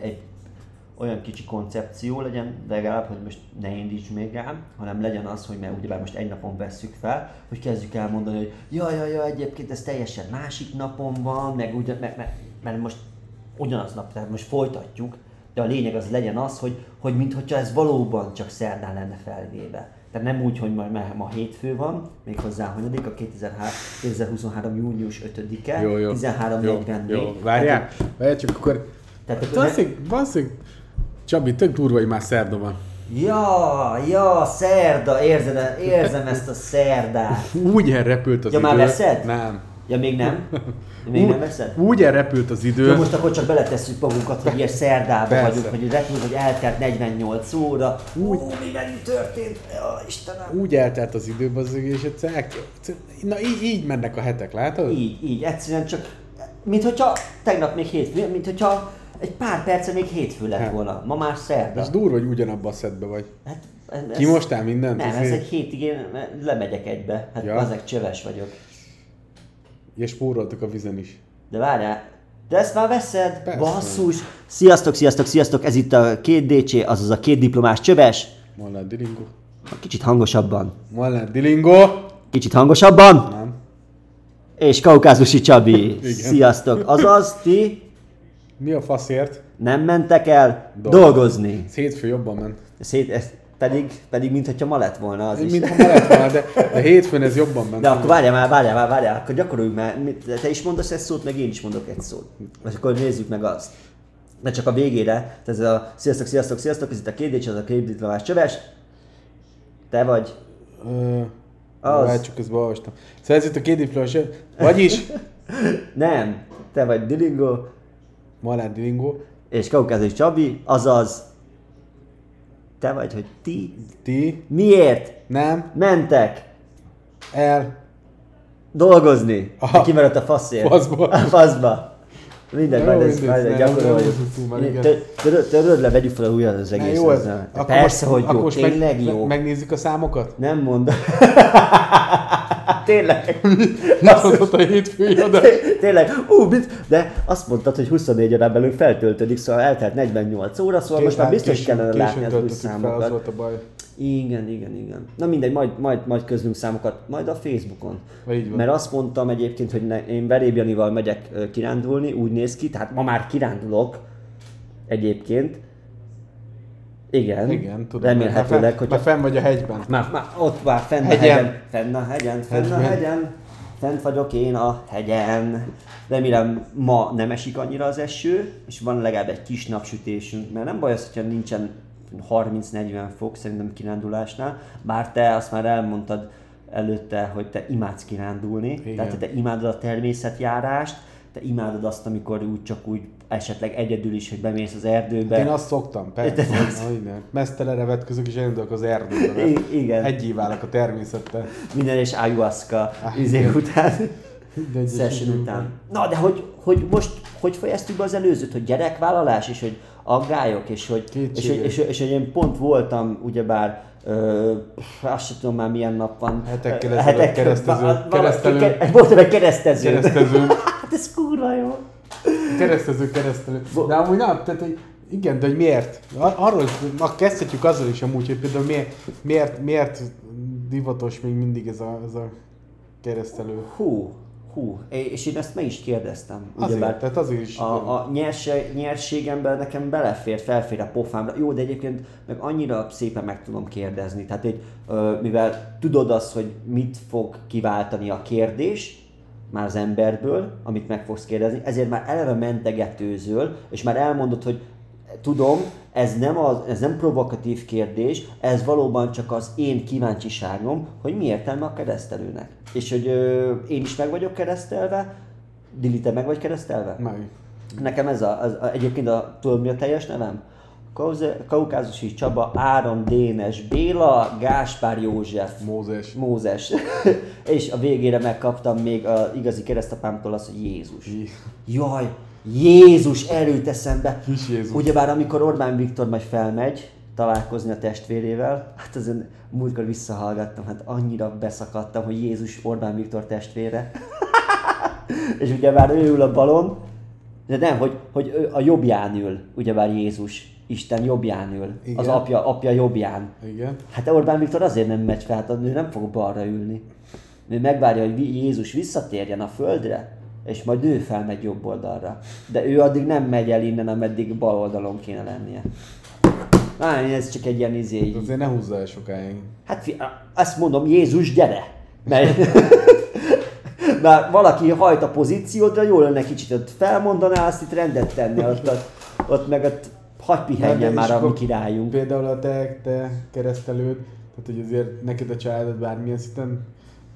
egy olyan kicsi koncepció legyen, legalább, hogy most ne indíts még rám, hanem legyen az, hogy mert ugyebár most egy napon vesszük fel, hogy kezdjük el mondani, hogy ja, ja, ja, egyébként ez teljesen másik napon van, meg ugye, meg, meg, mert most ugyanaz nap, tehát most folytatjuk, de a lényeg az legyen az, hogy, hogy mintha ez valóban csak szerdán lenne felvéve. Tehát nem úgy, hogy ma, ma hétfő van, méghozzá hanyadik, a 2023. június 5-e, Jó, jó. 13.44. Jó, jó. Várjál, várjál, csak akkor... Tehát akkor Valószínűleg, valószínűleg, Csabi, tök durva, hogy már szerda van. Ja, ja, szerda, érzed, érzem ezt a szerdát. Úgy elrepült az Ja, idő. már veszed? Nem. Ja, még nem? Még nem veszed? Úgy elrepült az idő. Ja, most akkor csak beletesszük magunkat, hogy ilyen szerdában Persze. vagyunk, hogy repül, hogy eltelt 48 óra. Úgy. Ó, mi velünk történt? Ja, Istenem. Úgy eltelt az idő, bazzeg, és egyszer- na így, így mennek a hetek, látod? Így, így, egyszerűen csak, mint hogyha tegnap még hétfő, mint hogyha egy pár perce még hétfő lett Hát. volna. Ma már szerda. Ez durva, hogy ugyanabban a szedbe vagy. Hát, ez, Kimostál mindent? Nem, Ez ez egy hétig én lemegyek egybe. Hát Ja. azek csöves vagyok. És spóroltak a vizen is. De várjál, de ezt már veszed? Persze. Basszus! Sziasztok, sziasztok, sziasztok! Ez itt a két DC, azaz a két diplomás csöves. Malát Dilingo. Kicsit hangosabban. Malát Dilingo. Kicsit hangosabban. Nem. És Kaukázusi Csabi. Igen. Sziasztok! Azaz, ti Mi a faszért? nem mentek el Dolgozni. dolgozni. Ez hétfő jobban ment. Szét, ez pedig, pedig mintha ma lett volna az is. Mint ha ma lett volna, de, de hétfőn ez jobban ment. De akkor várjál már, várjál már, várjál, akkor gyakoroljuk már. Te is mondasz egy szót, meg én is mondok egy szót. És akkor nézzük meg azt. Mert csak a végére, tehát ez a sziasztok, sziasztok, sziasztok, ez itt a két DJ, az a két diplomás csöves. Te vagy. Ö, Az. Várj, csak közben olvastam. Szóval ez itt a két diplomás, vagyis Nem, te vagy Dilingo, Malát Dilingo, és Kaukázus Csabi, azaz te vagy, hogy ti ti miért nem mentek el dolgozni? Aha. Kimaradt a faszért. Faszba. A faszba. Mindegy, majd ez, majd gyakoroljuk. Töröd le, vegyük fel a ujjad az egész. jó, ez, akkor Persze, hogy akkor jó, tényleg jó. megnézzük a számokat? Nem mondom. Tényleg. Azt mondod a hétfői adás. Tényleg, ú, mit? De azt mondtad, hogy 24 órán belül feltöltődik, szóval eltelt 48 óra, szóval most már biztos kellene látni az új töltöttük fel, az számokat. volt a baj. Igen, igen, igen. Na mindegy, majd, majd, majd közlünk számokat, majd a Facebookon. Így van. Mert azt mondtam egyébként, hogy ne, én Veréb Janival megyek kirándulni, úgy néz ki, tehát ma már kirándulok egyébként. Igen, Igen, tudom. remélhetőleg, Már, hogy már fenn vagy a hegyben. már, már ott már fenn a Hegyen. hegyen, fenn a hegyen, fenn a Hegyen. hegyen, fent vagyok én a hegyen. Remélem ma nem esik annyira az eső, és van legalább egy kis napsütésünk, mert nem baj az, hogyha nincsen 30-40 fok szerintem kirándulásnál, bár te azt már elmondtad előtte, hogy te imádsz kirándulni, Igen. tehát te imádod a természetjárást, te imádod azt, amikor úgy csak úgy esetleg egyedül is, hogy bemész az erdőbe. Én azt szoktam, persze. Azt- Na, igen. Mesztelere vetközök és elindulok az erdőbe. I- igen. Egyé válok a természettel. Minden és ayahuasca Ah, izé után. Session és- után. Na, de hogy, hogy most, hogy fejeztük be az előzőt, hogy gyerekvállalás, és hogy aggályok, és hogy, és, hogy, Kétségek. és, és, hogy én pont voltam, ugyebár, Ö, azt sem tudom már milyen nap van. Hetekkel ezelőtt keresztező- keresztelő. ke- Voltam egy keresztező. Keresztező. Hát ez kurva jó. Keresztező, keresztelő. De amúgy nem, tehát hogy igen, de hogy miért? Ar- Arról, na kezdhetjük azzal is amúgy, hogy például miért, miért, miért divatos még mindig ez a, ez a keresztelő. Hú, hú, és én ezt meg is kérdeztem. Azért, ugyebár. tehát azért is. A, a nyerse, nyerségemben nekem belefér, felfér a pofámra. Jó, de egyébként meg annyira szépen meg tudom kérdezni. Tehát, ö, mivel tudod azt, hogy mit fog kiváltani a kérdés, már az emberből, amit meg fogsz kérdezni, ezért már eleve mentegetőzöl, és már elmondod, hogy tudom, ez nem, az, ez nem provokatív kérdés, ez valóban csak az én kíváncsiságom, hogy mi értelme a keresztelőnek. És hogy ö, én is meg vagyok keresztelve, Dili, te meg vagy keresztelve? Meg. Nekem ez a, az, a egyébként a, tudod mi a teljes nevem? Kaukázusi Csaba, Áron Dénes Béla, Gáspár József, Mózes. Mózes. és a végére megkaptam még a igazi keresztapámtól azt, hogy Jézus. Jé. Jaj, Jézus erőt eszembe. Kis Jézus. Ugyebár amikor Orbán Viktor majd felmegy találkozni a testvérével, hát azon múltkor visszahallgattam, hát annyira beszakadtam, hogy Jézus Orbán Viktor testvére. és ugyebár ő ül a balon, De nem, hogy, hogy a jobbján ül, ugyebár Jézus. Isten jobbján ül. Igen. Az apja, apja jobbján. Igen. Hát Orbán Viktor azért nem megy fel, hát ő nem fog balra ülni. Ő megvárja, hogy Jézus visszatérjen a földre, és majd ő felmegy jobb oldalra. De ő addig nem megy el innen, ameddig bal oldalon kéne lennie. Á, ez csak egy ilyen izé. így- Azért ne húzza el sokáig. Hát fi- azt mondom, Jézus, gyere! Mert, mert valaki hajt a pozíciódra, jól lenne kicsit ott felmondaná, azt itt rendet tenni, ott, ott, ott meg ott hagyj pihenjen már a mi királyunk. Például a te, te keresztelőd, tehát hogy azért neked a családod bármilyen szinten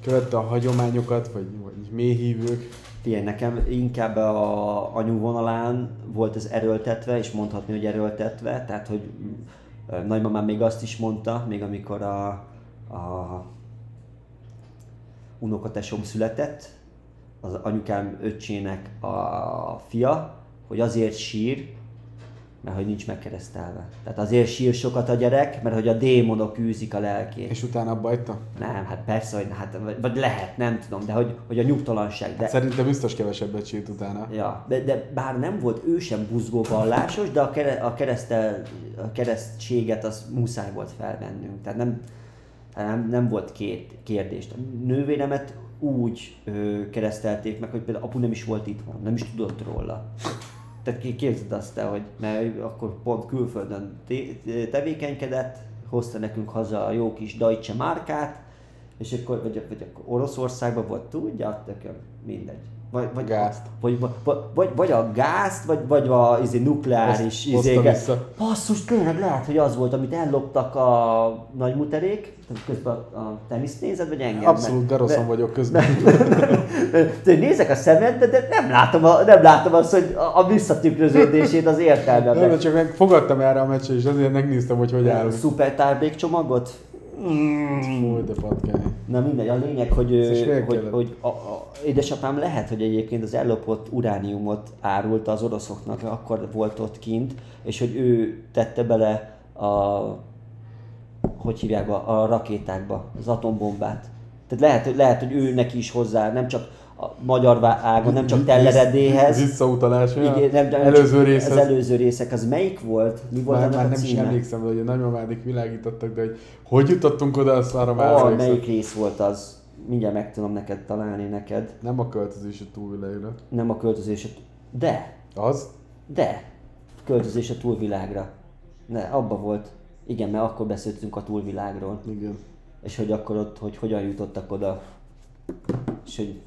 követte a hagyományokat, vagy, vagy mélyhívők. Figyelj, nekem inkább a anyu vonalán volt ez erőltetve, és mondhatni, hogy erőltetve, tehát hogy nagymamám még azt is mondta, még amikor a, a unokatesom született, az anyukám öccsének a fia, hogy azért sír, mert hogy nincs megkeresztelve. Tehát azért sír sokat a gyerek, mert hogy a démonok űzik a lelkét. És utána abba hagyta? Nem, hát persze, hogy hát, vagy, lehet, nem tudom, de hogy, hogy a nyugtalanság. De, Szerintem biztos kevesebbet sírt utána. Ja, de, de bár nem volt ő sem buzgó vallásos, de a, kere, a, keresztel, a keresztséget az muszáj volt felvennünk. Tehát nem, nem, nem volt két kérdés. A nővéremet úgy ö, keresztelték meg, hogy például apu nem is volt itthon, nem is tudott róla. Tehát képzeld azt te, hogy mert akkor pont külföldön tevékenykedett, hozta nekünk haza a jó kis Deutsche márkát, és akkor, vagy, vagy akkor Oroszországban volt, tudja, tököm, mindegy. Vagy, vagy, Gázt. Vagy, vagy, vagy, vagy a gázt, vagy, vagy a izé, nukleáris izéket. Basszus, tényleg lehet, hogy az volt, amit elloptak a nagymuterék, közben a, teniszt nézed, vagy engem? Abszolút mert- vagyok közben. nézek a szemedbe, de nem látom, a, nem látom azt, hogy a, visszatükröződését az Nem, értelmemnek. de csak meg fogadtam erre a meccsre, és azért megnéztem, hogy hogy állunk. Szuper tárbékcsomagot? Fúj, de patkány. Na mindegy, a lényeg, hogy, hogy, hogy a, a, édesapám lehet, hogy egyébként az ellopott urániumot árulta az oroszoknak, akkor volt ott kint, és hogy ő tette bele a, hogy hívják, a, a rakétákba, az atombombát. Tehát lehet, hogy, lehet, hogy ő neki is hozzá, nem csak a magyar ágon, nem csak telleredéhez. Visszautalás. Igen, nem, nem, előző részhez. Az előző részek, az melyik volt? Mi volt Már, annak már nem is címe? emlékszem, hogy a nagymamádik világítottak, de hogy hogy jutottunk oda, azt arra már Oh, melyik rész volt az? Mindjárt meg tudom neked találni neked. Nem a költözés a túlvilágra. Nem a költözés, a- de, Az? de, költözés a túlvilágra. Ne, abba volt. Igen, mert akkor beszéltünk a túlvilágról. Igen. És hogy akkor ott, hogy hogyan jutottak oda. És hogy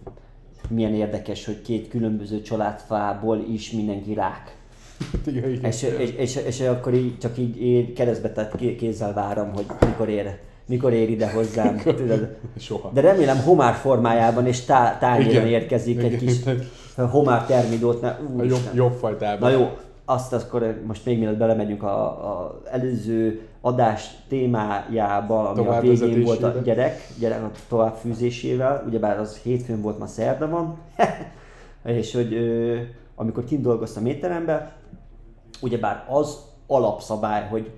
milyen érdekes, hogy két különböző családfából is mindenki rák. igen, igen. És, és, és, és, akkor így, csak így keresztbe tett ké- kézzel várom, hogy mikor ér, mikor ér ide hozzám. Tudod? Soha. De remélem homár formájában és tá- tányéron Igen. érkezik egy Igen. kis homár termidót. Ne, jobb, jobb fajtában. Na jó, azt akkor most még mielőtt belemegyünk a, a előző adás témájába, ami a végén volt a gyerek, gyerek a továbbfűzésével, ugyebár az hétfőn volt, ma szerda van, és hogy ö, amikor kint dolgoztam étteremben, ugyebár az alapszabály, hogy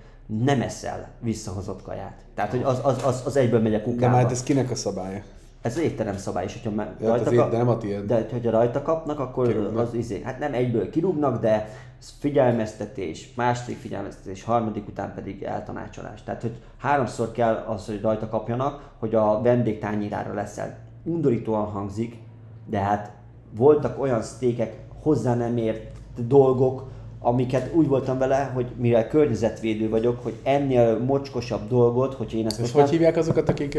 nem eszel visszahozott kaját. Tehát, hogy az, az, az, az egyből megy a De kukába. már hát ez kinek a szabálya? Ez az étterem szabály, és hogyha Ja, hát az ét- de nem a tiéd. de hogyha rajta kapnak, akkor Kirúgnak. az izé, hát nem egyből kirúgnak, de ez figyelmeztetés, második figyelmeztetés, harmadik után pedig eltanácsolás. Tehát, hogy háromszor kell az, hogy rajta kapjanak, hogy a vendég tányérára leszel. Undorítóan hangzik, de hát voltak olyan sztékek, hozzá nem ért dolgok, amiket úgy voltam vele, hogy mivel környezetvédő vagyok, hogy ennél mocskosabb dolgot, hogy én ezt És most hogy nem- hívják azokat, akik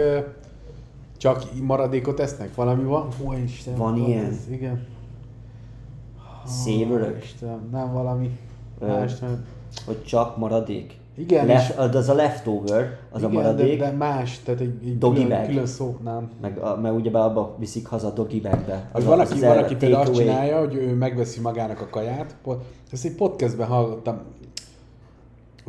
csak maradékot esznek? Valami van? Ó, Isten, Van ilyen? Ez, igen. Szévörök? Isten, nem valami Ö, más, nem. hogy csak maradék. Igen, Lef, és- az a leftover, az a Igen, maradék, De, de más, tehát egy, egy Doggy külön, bag. külön szó, nem. meg, a, meg ugyebár abba viszik haza a doggy bagbe. Az a- van, aki, van, aki például azt csinálja, hogy ő megveszi magának a kaját. Ezt egy podcastben hallottam.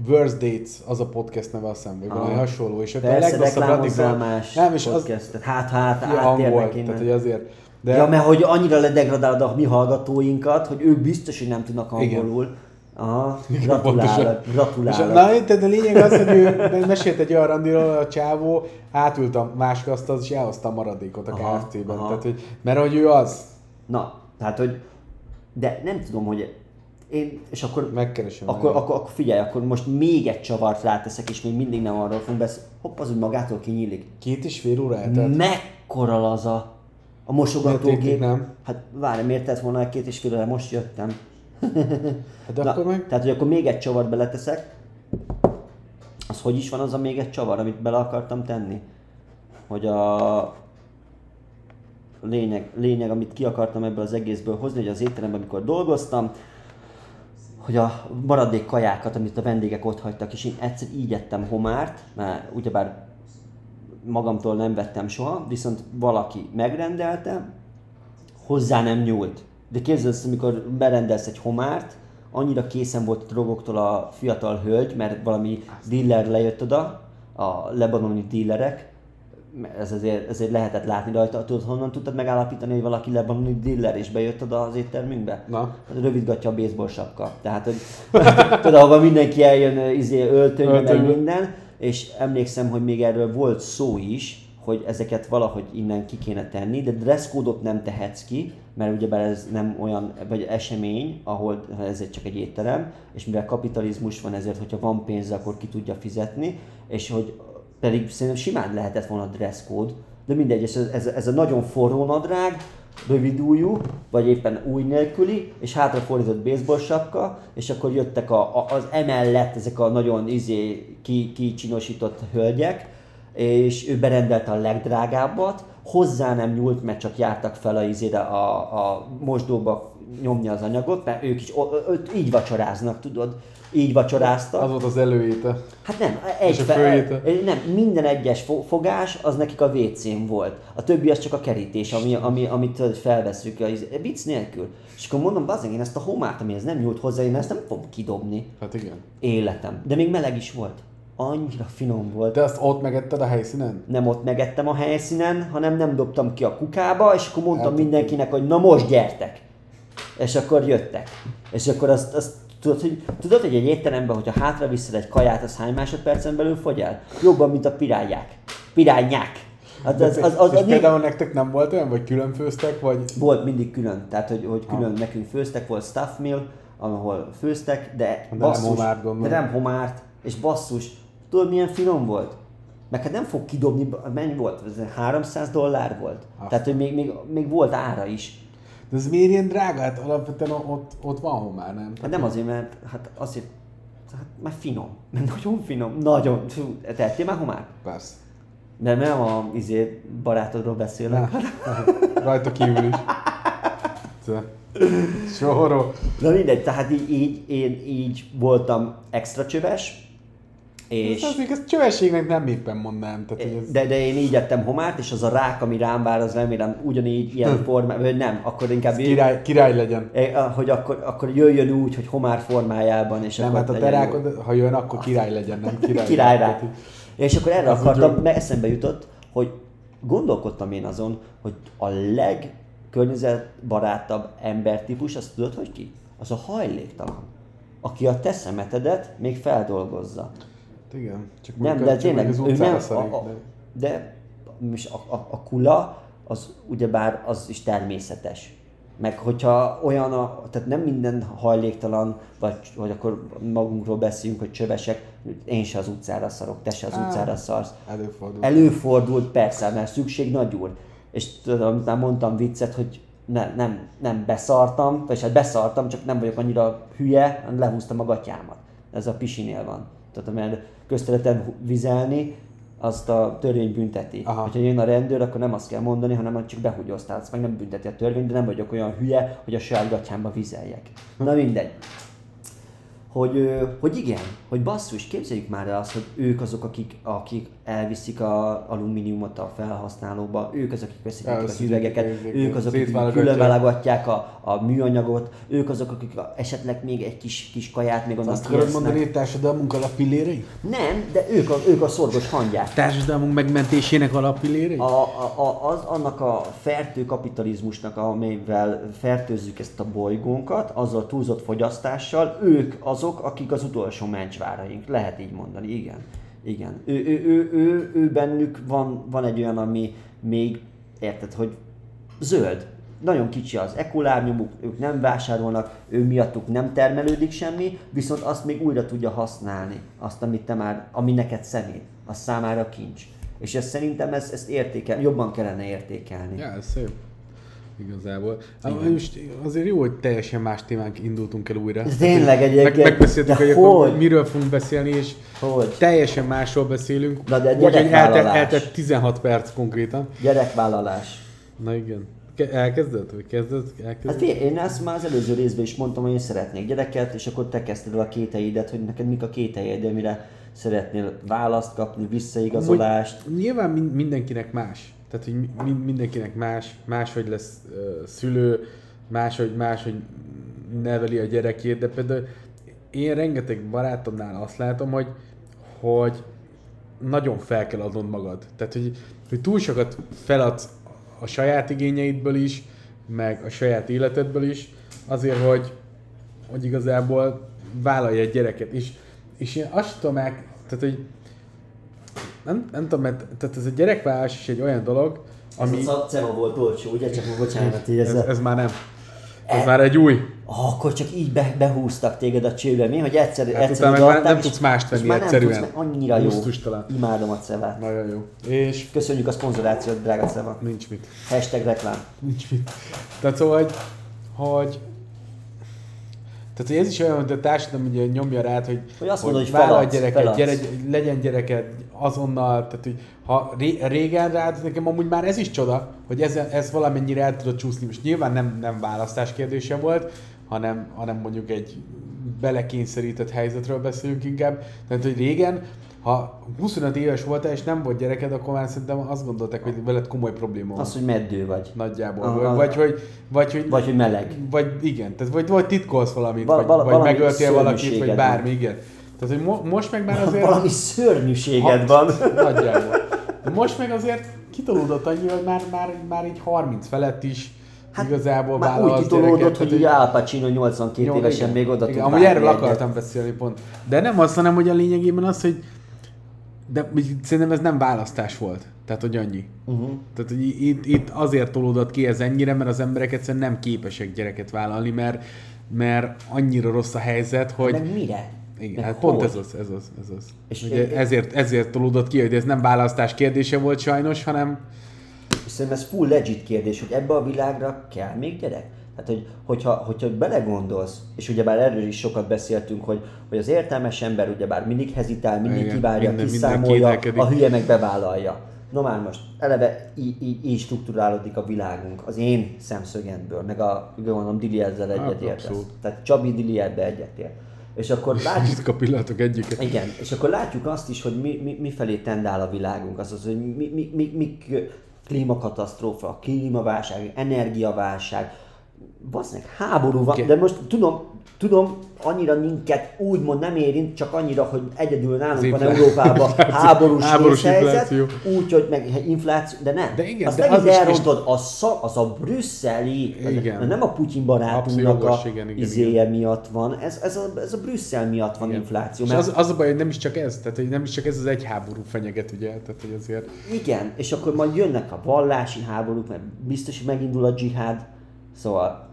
Worst Dates, az a podcast neve azt hiszem, vagy valami Aha. hasonló. És ott a legrosszabb radikál- más Nem, és az podcastet. Hát, hát, áttérnek volt, innen. tehát hogy azért. De Ja, mert hogy annyira ledegradálod a mi hallgatóinkat, hogy ők biztos, hogy nem tudnak angolul. Aha, Igen, pontosan. gratulálok, gratulálok. na, tehát a lényeg az, hogy ő mesélt egy olyan randiról, a csávó átült a másik asztalhoz, és elhozta a maradékot a Aha, KFC-ben. aha. Tehát, hogy, mert hogy ő az. Na, tehát, hogy de nem tudom, hogy én, és akkor, Megkeresem. akkor, akkor, akkor, figyelj, akkor most még egy csavart ráteszek, és még mindig nem arról fogunk beszélni. Hopp, az úgy magától kinyílik. Két és fél óra eltelt. Mekkora laza a mosogatógép. nem? Hát várj, miért tett volna egy két és fél óra, most jöttem. Hát de akkor meg... Tehát, hogy akkor még egy csavart beleteszek, az hogy is van az a még egy csavar, amit bele akartam tenni? Hogy a lényeg, lényeg, amit ki akartam ebből az egészből hozni, hogy az étteremben, amikor dolgoztam, hogy a maradék kajákat, amit a vendégek ott hagytak, és én egyszer így ettem homárt, mert ugyebár magamtól nem vettem soha, viszont valaki megrendelte, hozzá nem nyúlt. De képzeld ezt, amikor berendelsz egy homárt, annyira készen volt a drogoktól a fiatal hölgy, mert valami dealer lejött oda, a lebanoni dealerek, ez azért, ezért lehetett látni rajta. Tudod, honnan tudtad megállapítani, hogy valaki lebanoni dealer és bejött oda az éttermünkbe? Na. Hát rövidgatja a baseball sapka. Tehát, hogy tudod, ahova mindenki eljön izé, öltönyben, meg minden, és emlékszem, hogy még erről volt szó is, hogy ezeket valahogy innen ki kéne tenni, de dresscode-ot nem tehetsz ki, mert ugyebár ez nem olyan, vagy esemény, ahol ez csak egy étterem, és mivel kapitalizmus van, ezért, hogyha van pénz, akkor ki tudja fizetni, és hogy pedig szerintem simán lehetett volna dresscode, de mindegy, ez, ez, ez a nagyon forró nadrág, rövid ujjú, vagy éppen új nélküli, és hátrafordított baseball sapka, és akkor jöttek a, a, az emellett ezek a nagyon izé, ki, kicsinosított hölgyek, és ő berendelte a legdrágábbat, hozzá nem nyúlt, mert csak jártak fel a, izére, a, a mosdóba nyomni az anyagot, mert ők is ö- ö- így vacsoráznak, tudod, így vacsoráztak. Az volt az előéte. Hát nem, egy És a nem, minden egyes fo- fogás az nekik a WC-n volt. A többi az csak a kerítés, ami, ami, amit felveszünk, a iz- vicc nélkül. És akkor mondom, bazdmeg, én ezt a homárt, amihez nem nyúlt hozzá, én ezt nem fogom kidobni Hát igen. életem. De még meleg is volt. Annyira finom volt. De azt ott megetted a helyszínen? Nem ott megettem a helyszínen, hanem nem dobtam ki a kukába, és akkor mondtam Eltették. mindenkinek, hogy na most gyertek. És akkor jöttek. És akkor azt, azt tudod, hogy, tudod, hogy egy étteremben, hogyha hátra visszed egy kaját, az hány másodpercen belül fogy el? Jobban, mint a pirányák. Pirányák. Hát az, az, az, az, és az, például nektek nem volt olyan, vagy külön főztek, vagy... volt mindig külön, tehát hogy, hogy külön nekünk főztek, volt staff meal, ahol főztek, de, nem basszus, homárt, gondolom. de nem homárt, és basszus, tudod milyen finom volt? Meg hát nem fog kidobni, mennyi volt? Ez 300 dollár volt. Azt. Tehát, hogy még, még, még volt ára is. De ez miért ilyen drága? Hát alapvetően ott, ott van homár, nem? Hát nem azért, mert hát azért, hát már finom. Nagyon finom. Nagyon. Fú, te ettél már homár? Persze. De nem a izé, barátodról beszélek. Nem. Rajta kívül is. Soró. Na mindegy, tehát így, így, én így voltam extra csöves, és... Ez még ezt csövességnek nem éppen mondanám. Tehát, hogy ez... De, de én így ettem homárt, és az a rák, ami rám vár, az remélem ugyanígy ilyen formában, vagy nem, akkor inkább király, király legyen. Hogy akkor, akkor jöjjön úgy, hogy homár formájában, és Nem, hát a te rákod, ha jön, akkor király legyen, nem király. Király rák. És akkor erre Az úgy akartam, mert eszembe jutott, hogy gondolkodtam én azon, hogy a legkörnyezetbarátabb embertípus, azt tudod, hogy ki? Az a hajléktalan. Aki a te szemetedet még feldolgozza. Igen, csak Nem, de tényleg, az ő utcára nem, szarik, a, a, de... de most a, a, a kula, az ugyebár az is természetes. Meg hogyha olyan, a, tehát nem minden hajléktalan, vagy, vagy akkor magunkról beszéljünk, hogy csövesek, én se az utcára szarok, te se az Á. utcára szarsz. Előfordul. Előfordult persze, mert szükség nagy úr. És tudod, amit már mondtam viccet, hogy ne, nem, nem beszartam, vagy hát beszartam, csak nem vagyok annyira hülye, lehúztam a gatyámat. Ez a pisinél van. Tehát mert közterületen vizelni, azt a törvény bünteti. Aha. Hogyha jön a rendőr, akkor nem azt kell mondani, hanem hogy csak behugyoztál, azt meg nem bünteti a törvény, de nem vagyok olyan hülye, hogy a saját gatyámba vizeljek. Na mindegy hogy, hogy igen, hogy basszus, képzeljük már el azt, hogy ők azok, akik, akik elviszik a alumíniumot a felhasználóba, ők azok, akik veszik az Elveszik, üvegeket, ők- ők azok, akik különválogatják a, a műanyagot, ők azok, akik a- esetleg még egy kis, kis kaját még onnan Azt akarod kiesznek. mondani, társadalmunk alappillérei? Nem, de ők a, ők a szorgos hangyák. Társadalmunk megmentésének alappillérei? A, a, a, az annak a fertő kapitalizmusnak, amivel fertőzzük ezt a bolygónkat, azzal túlzott fogyasztással, ők azok, akik az utolsó mencsváraink. Lehet így mondani, igen. Igen. Ő, ő, ő, ő, ő bennük van, van egy olyan, ami még, érted, hogy zöld. nagyon kicsi az ekolábnyomuk, ők nem vásárolnak, ő miattuk nem termelődik semmi, viszont azt még újra tudja használni, azt, amit te már, ami neked szemét, az számára kincs. És ezt szerintem ezt, ezt értékel, jobban kellene értékelni. Ja, ez szép. Igazából. Igen. Most azért jó, hogy teljesen más témánk indultunk el újra. Tényleg egyébként. Meg, megbeszéltük, hogy hogy? miről fogunk beszélni, és hogy? teljesen másról beszélünk. Na de gyerekvállalás. Eltett, eltett 16 perc konkrétan. Gyerekvállalás. Na igen. Elkezded? Vagy kezded? Elkezded? Hát én ezt már az előző részben is mondtam, hogy én szeretnék gyereket, és akkor te kezdted el a kéteidet, hogy neked mik a kételjeid, amire szeretnél választ kapni, visszaigazolást. Úgy, nyilván mindenkinek más. Tehát, hogy mindenkinek más, máshogy lesz uh, szülő, máshogy, máshogy neveli a gyerekét, de például én rengeteg barátomnál azt látom, hogy, hogy nagyon fel kell adnod magad. Tehát, hogy, hogy túl sokat feladsz a saját igényeidből is, meg a saját életedből is, azért, hogy, hogy igazából vállalj egy gyereket. És, és én azt tudom meg, tehát, hogy nem, nem tudom, mert tehát ez a gyerekvállalás is egy olyan dolog, ami... Ez a Cema volt olcsó, ugye? Csak bocsánat, ez, ez, ez már nem. Ez e... már egy új. Ah, akkor csak így be, behúztak téged a csőbe, mi? Hogy egyszer, hát egyszer utána már nem tudsz mást venni már egyszerűen. Nem tudsz, annyira jó. Imádom a Cevát. Nagyon jó. És... Köszönjük a szponzorációt, drága Ceva. Nincs mit. Hashtag reklám. Nincs mit. Tehát szóval, hogy, hogy tehát hogy ez is olyan, hogy a társadalom ugye nyomja rád, hogy, hogy, azt mondod, hogy feladsz, gyereket, feladsz. Gyere, legyen gyereket azonnal, tehát hogy ha régen rád, nekem amúgy már ez is csoda, hogy ez, ez valamennyire el tudod csúszni. Most nyilván nem, nem választás kérdése volt, hanem, hanem mondjuk egy belekényszerített helyzetről beszélünk inkább. Tehát, hogy régen ha 25 éves voltál és nem volt gyereked, akkor már szerintem azt gondolták, hogy veled komoly probléma van. Az, hogy meddő vagy. Nagyjából. Aha. Vagy, hogy, vagy, hogy, vagy, hogy meleg. Vagy igen, tehát vagy, vagy titkolsz valamit, Val- vagy, vagy megöltél valakit, vagy bármi, igen. Tehát, hogy mo- most meg már azért... Valami szörnyűséged van. Nagyjából. De most meg azért kitolódott annyi, hogy már, már, már így 30 felett is Hát igazából már úgy kitolódott, hogy ugye Al Pacino 82 jó, évesen igen, még oda igen, Amúgy erről akartam beszélni pont. De nem azt, hanem hogy a lényegében az, hogy de szerintem ez nem választás volt. Tehát, hogy annyi. Uh-huh. Tehát, hogy itt, itt azért tolódott ki ez ennyire, mert az emberek egyszerűen nem képesek gyereket vállalni, mert, mert annyira rossz a helyzet, hogy... Meg mire? Igen, Meg hát pont ez az, ez az, ez az. És Ugye ezért, ezért tolódott ki, hogy ez nem választás kérdése volt sajnos, hanem... És szerintem ez full legit kérdés, hogy ebbe a világra kell még gyerek? Hát, hogy, hogyha, hogyha belegondolsz, és ugyebár erről is sokat beszéltünk, hogy, hogy az értelmes ember ugyebár mindig hezitál, mindig Igen, kivárja, minden, kiszámolja, minden a hülye meg bevállalja. No már most, eleve így, így, így struktúrálódik a világunk, az én szemszögemből, meg a, gondolom, Dili ezzel hát, egyetért. Hát, Tehát Csabi Dili ebbe egyetért. És akkor látjuk... a pillanatok egyike. Igen, és akkor látjuk azt is, hogy mi, mi, mi felé tendál a világunk. Az az, hogy mi, mi, mi, mi klímakatasztrófa, klímaválság, energiaválság, Bassznek, háború van, de most tudom, tudom, annyira minket úgymond nem érint, csak annyira, hogy egyedül nálunk van Európában háborús, háborús helyzet, úgy, hogy meg infláció, de nem. De igen, azt de megint az elrontod, az, szak, az a brüsszeli, igen. Nem a Putyin barátunknak a igen, igen, izéje igen. miatt van, ez, ez, a, ez a Brüsszel miatt van igen. infláció. És mert... az, az a baj, hogy nem is csak ez, tehát hogy nem is csak ez az egy háború fenyeget, ugye, tehát hogy azért... Igen, és akkor majd jönnek a vallási háborúk, mert biztos, hogy megindul a dzsihád, szóval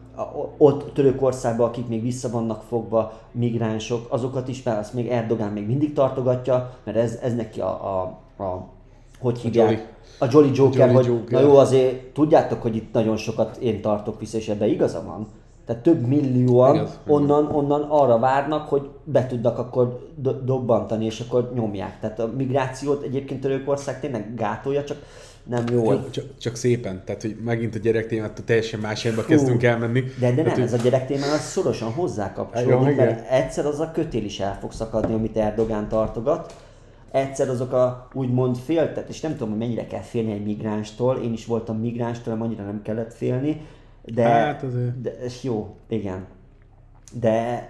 ott Törökországban, akik még vissza vannak fogva, migránsok, azokat is, mert azt még Erdogán még mindig tartogatja, mert ez, ez neki a, a, a hogy hívják? A Jolly, a Jolly Joker, Jolly hogy Joker. na jó, azért tudjátok, hogy itt nagyon sokat én tartok vissza, és ebben igaza van. Tehát több millióan Igaz, onnan, onnan arra várnak, hogy be tudnak akkor do- dobbantani, és akkor nyomják. Tehát a migrációt egyébként Törökország tényleg gátolja, csak nem jól. Csak, csak szépen, tehát hogy megint a gyerektémától teljesen más irányba kezdünk elmenni. De, de nem, hát, ez a gyerektémán az szorosan hozzá kapcsolódik, mert egyszer az a kötél is el fog szakadni, amit Erdogán tartogat. Egyszer azok a úgymond féltet, és nem tudom, hogy mennyire kell félni egy migránstól, én is voltam migránstól, annyira nem kellett félni, de, hát azért. de jó, igen. De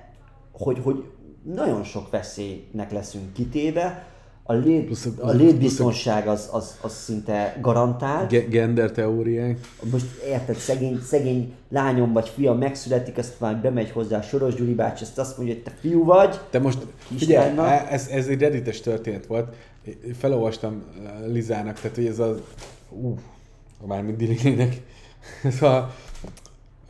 hogy, hogy nagyon sok veszélynek leszünk kitéve, a, lét, a létbiztonság az, az, az szinte garantált. Ge- gender teóriák. Most érted, szegény, szegény lányom vagy fia megszületik, azt már bemegy hozzá a Soros Gyuri bácsi, azt azt mondja, hogy te fiú vagy. Te most, figyelj, e- ez, ez egy reddites történet volt. Felolvastam Lizának, tehát hogy ez az, ú, mármint Dilinének, Szóval,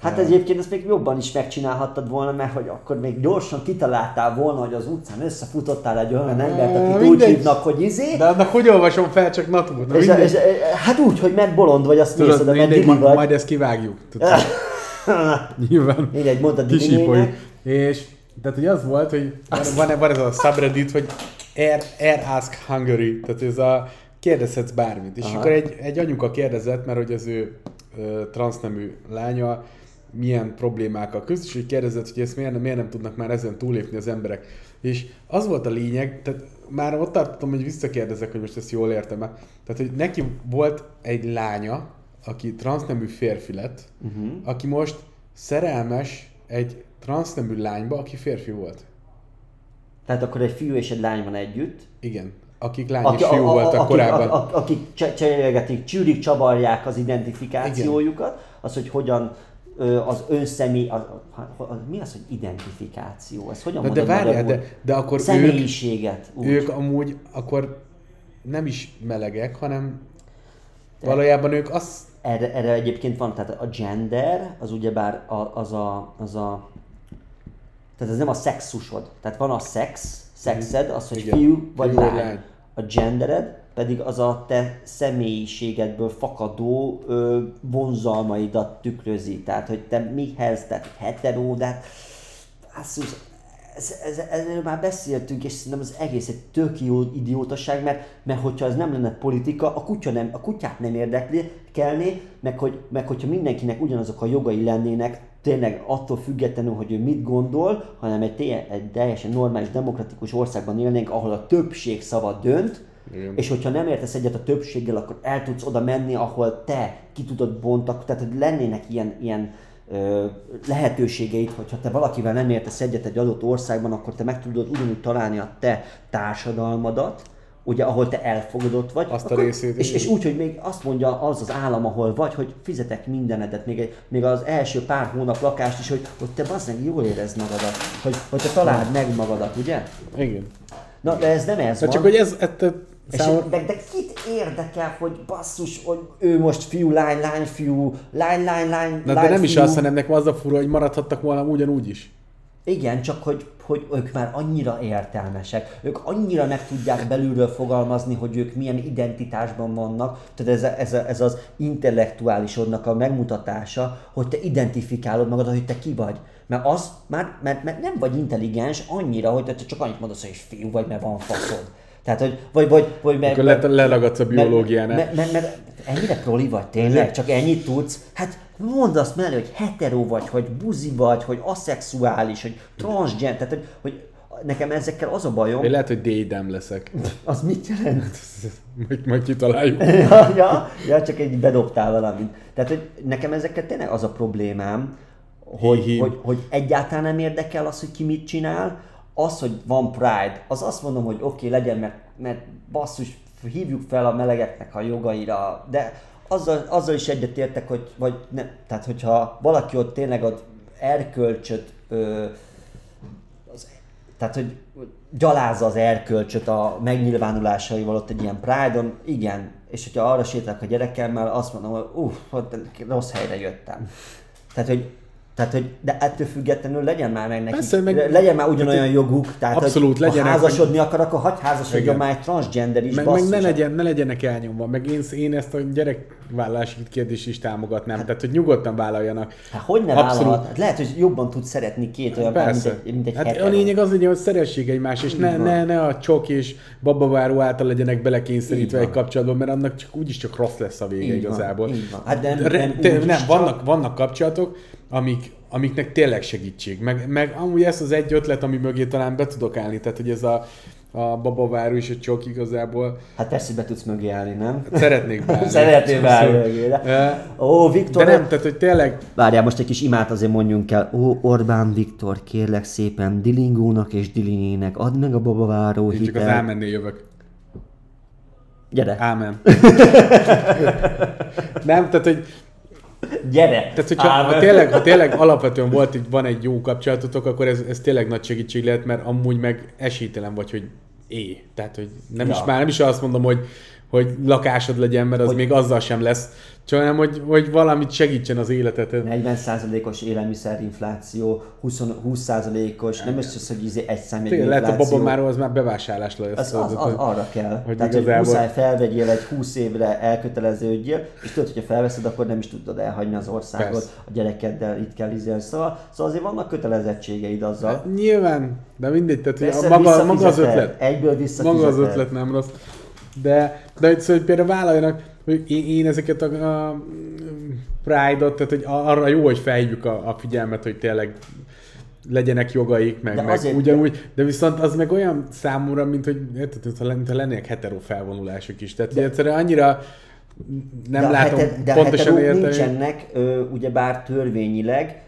Hát egyébként ezt még jobban is megcsinálhattad volna, mert hogy akkor még gyorsan kitaláltál volna, hogy az utcán összefutottál egy olyan embert, akit úgy mindegy. hívnak, hogy izé, de annak hogy olvasom fel, csak natur. Na, és, és, hát úgy, hogy megbolond vagy, azt nézed, a mindegy, vagy. majd ezt kivágjuk. Nyilván. Mindegy, mondd a. És tehát hogy az volt, hogy van, van, van ez a subreddit, hogy air, air Ask Hungary, tehát ez a kérdezhetsz bármit. És Aha. akkor egy, egy anyuka kérdezett, mert hogy az ő ö, transznemű lánya milyen problémákkal küzd, és hogy kérdezett, hogy ezt miért nem, miért nem tudnak már ezen túlépni az emberek. És az volt a lényeg, tehát már ott tartottam, hogy visszakérdezek, hogy most ezt jól értem-e. Tehát, hogy neki volt egy lánya, aki transznemű férfi lett, Uh-huh. aki most szerelmes egy transznemű lányba, aki férfi volt. Tehát akkor egy fiú és egy lány van együtt. Igen. Akik lány és fiú voltak akik, korábban. a- a- akik cse- cserélgetik, csűrik, csavarják az identifikációjukat, az, hogy hogyan az önszemély, a, a, a, mi az, hogy identifikáció? Ez hogyan Na de várjál, de, de akkor ők, Személyiséget. úgy. ők amúgy akkor nem is melegek, hanem valójában ők azt Erre, erre egyébként van, tehát a gender, az ugyebár a, az a, az a, tehát ez nem a szexusod. Tehát van a szex, szexed, az, hogy Igen. fiú vagy lány. A gendered pedig az a te személyiségedből fakadó ö, vonzalmaidat tükrözi. Tehát, hogy te mihez, tehát hetero, de hát, basszus, ez, ez, erről már beszéltünk, és szerintem az egész egy tök jó idiótaság, mert, mert hogyha ez nem lenne politika, a, kutya nem, a kutyát nem érdekli, kellné, meg, hogy, meg hogyha mindenkinek ugyanazok a jogai lennének, tényleg attól függetlenül, hogy ő mit gondol, hanem egy, egy teljesen normális, demokratikus országban élnénk, ahol a többség szava dönt, Igen. és hogyha nem értesz egyet a többséggel, akkor el tudsz oda menni, ahol te ki tudod bontak, tehát hogy lennének ilyen, ilyen ö, lehetőségeid, hogyha te valakivel nem értesz egyet egy adott országban, akkor te meg tudod ugyanúgy találni a te társadalmadat, ugye, ahol te elfogadott vagy. Azt a akkor, részét, És, és úgy, hogy még azt mondja az az állam, ahol vagy, hogy fizetek mindenedet, még, egy, még az első pár hónap lakást is, hogy, hogy te bazdmeg jól érezd magadat, hogy, hogy te találd meg magadat, ugye? Igen. Na, de ez nem ez De van. csak hogy ez, ez, És számomra, de, kit érdekel, hogy basszus, hogy ő most fiú, lány, lány, fiú, lány, lány, lány, Na, lány, de nem is fiú. az, hanem nekem az a fura, hogy maradhattak volna ugyanúgy is. Igen, csak hogy, hogy ők már annyira értelmesek, ők annyira meg tudják belülről fogalmazni, hogy ők milyen identitásban vannak. Tehát ez, a, ez, a, ez az intellektuálisodnak a megmutatása, hogy te identifikálod magad, hogy te ki vagy. Mert az, már, mert, mert nem vagy intelligens annyira, hogy te csak annyit mondasz, hogy fiú vagy, mert van faszod. Tehát, hogy, vagy, vagy, vagy mert, Akkor le- leragadsz a biológiánál. Mert, mert, mert, ennyire proli vagy tényleg, csak ennyit tudsz. Hát mondd azt mellé, hogy hetero vagy, hogy buzi vagy, hogy aszexuális, hogy transgender, tehát hogy, hogy nekem ezekkel az a bajom, Én lehet, hogy dédem leszek. az mit jelent? majd, majd kitaláljuk. ja, ja, ja, csak egy bedobtál valamit. Tehát, hogy nekem ezekkel tényleg az a problémám, hogy, hogy, hogy egyáltalán nem érdekel az, hogy ki mit csinál, az, hogy van Pride, az azt mondom, hogy oké, okay, legyen, mert, mert basszus, hívjuk fel a melegeknek a jogaira, de azzal, azzal is egyetértek, hogy, vagy ne, tehát hogyha valaki ott tényleg ott erkölcsöt, ö, az, tehát hogy gyalázza az erkölcsöt a megnyilvánulásaival ott egy ilyen Pride-on, igen, és hogyha arra sétálok a gyerekemmel, azt mondom, hogy uff, rossz helyre jöttem. Tehát, hogy tehát, hogy, de ettől függetlenül legyen már meg nekik, Persze, meg- legyen már ugyanolyan joguk, tehát Abszolút, hogy legyenek, ha házasodni akar, akkor hagyj házasodjon már egy transgender is, Meg, meg ne, legyen, ne legyenek elnyomva, meg én, én ezt a gyerekvállalási kérdést is támogatnám, tehát hogy nyugodtan vállaljanak. Hát hogy ne Abszolút. Hát Lehet, hogy jobban tud szeretni két olyan mint Persze. egy, mint egy hát hetero. a lényeg az, hogy szeressék egymást, és ne, Így ne, ne a csok és babaváró által legyenek Így belekényszerítve egy kapcsolatban, mert annak csak úgyis csak rossz lesz a vége Így van, igazából. így van. Hát nem- vannak, vannak kapcsolatok, amik, amiknek tényleg segítség. Meg, meg amúgy ez az egy ötlet, ami mögé talán be tudok állni, tehát hogy ez a, a babaváró és a csok igazából Hát persze, be tudsz mögé állni, nem? szeretnék beállni. Szeretnél beállni Ó, De Viktor, nem, tehát hogy tényleg Várjál, most egy kis imát azért mondjunk el. Ó, Orbán Viktor, kérlek szépen, Dilingónak és Dilinének, add meg a babaváró én csak az ámennél jövök. Gyere, Ámen. nem, tehát hogy gyere! Tehát, hogyha ha tényleg, ha tényleg alapvetően volt, egy, van egy jó kapcsolatotok, akkor ez, ez tényleg nagy segítség lehet, mert amúgy meg esélytelen vagy, hogy é. Tehát, hogy nem Ja. is, már nem is azt mondom, hogy, hogy lakásod legyen, mert az hogy... még azzal sem lesz. Csak hanem, hogy, hogy valamit segítsen az életet. 40%-os élelmiszerinfláció, 20, 20%-os, nem is az, hogy izé egy számjegyű infláció. Lehet a babamáról az már bevásárlás lesz. Az, az, az, arra kell. Hogy Tehát, igazából... hogy muszáj felvegyél egy 20 évre elköteleződjél, és tudod, hogyha felveszed, akkor nem is tudod elhagyni az országot, Persze. a gyerekeddel itt kell izélni. Szóval, szóval azért vannak kötelezettségeid azzal. Hát, nyilván, de mindegy, tehát Persze, maga, maga az ötlet. Egyből Maga az ötlet nem rossz. De, de szóval, hogy például vállaljanak, hogy én, én ezeket a, a Pride-ot, tehát hogy arra jó, hogy felhívjuk a, a figyelmet, hogy tényleg legyenek jogaik, meg, de meg azért, ugyanúgy, de viszont az meg olyan számomra, mint hogy érted, mintha lennének hetero felvonulások is. Tehát de, egyszerűen annyira nem de látom heter, de pontosan érteni. nincsenek, ö, ugyebár törvényileg,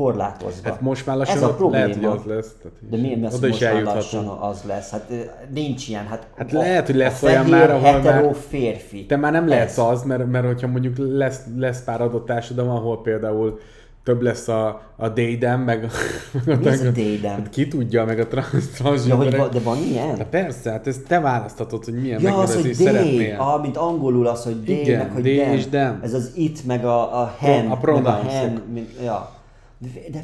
korlátozva. Hát most már lassan Ez a probléma. lehet, hogy az lesz. Tehát De miért lesz most már lassan az lesz? Hát nincs ilyen. Hát, hát a, lehet, hogy lesz olyan már, ahol már... férfi. Te már nem lehetsz az, mert, mert hogyha mondjuk lesz, lesz pár adott társadalom, ahol például több lesz a, a dédem, meg a... Mi az a dédem? Hát ki tudja, meg a trans, trans ja, hogy, de van ilyen? De persze, hát ezt te választhatod, hogy milyen ja, megnevezést szeretnél. Ah, mint angolul az, hogy dé, Igen, meg hogy dem. és dem. Ez az it, meg a, a hen, a meg a mint, ja. De, de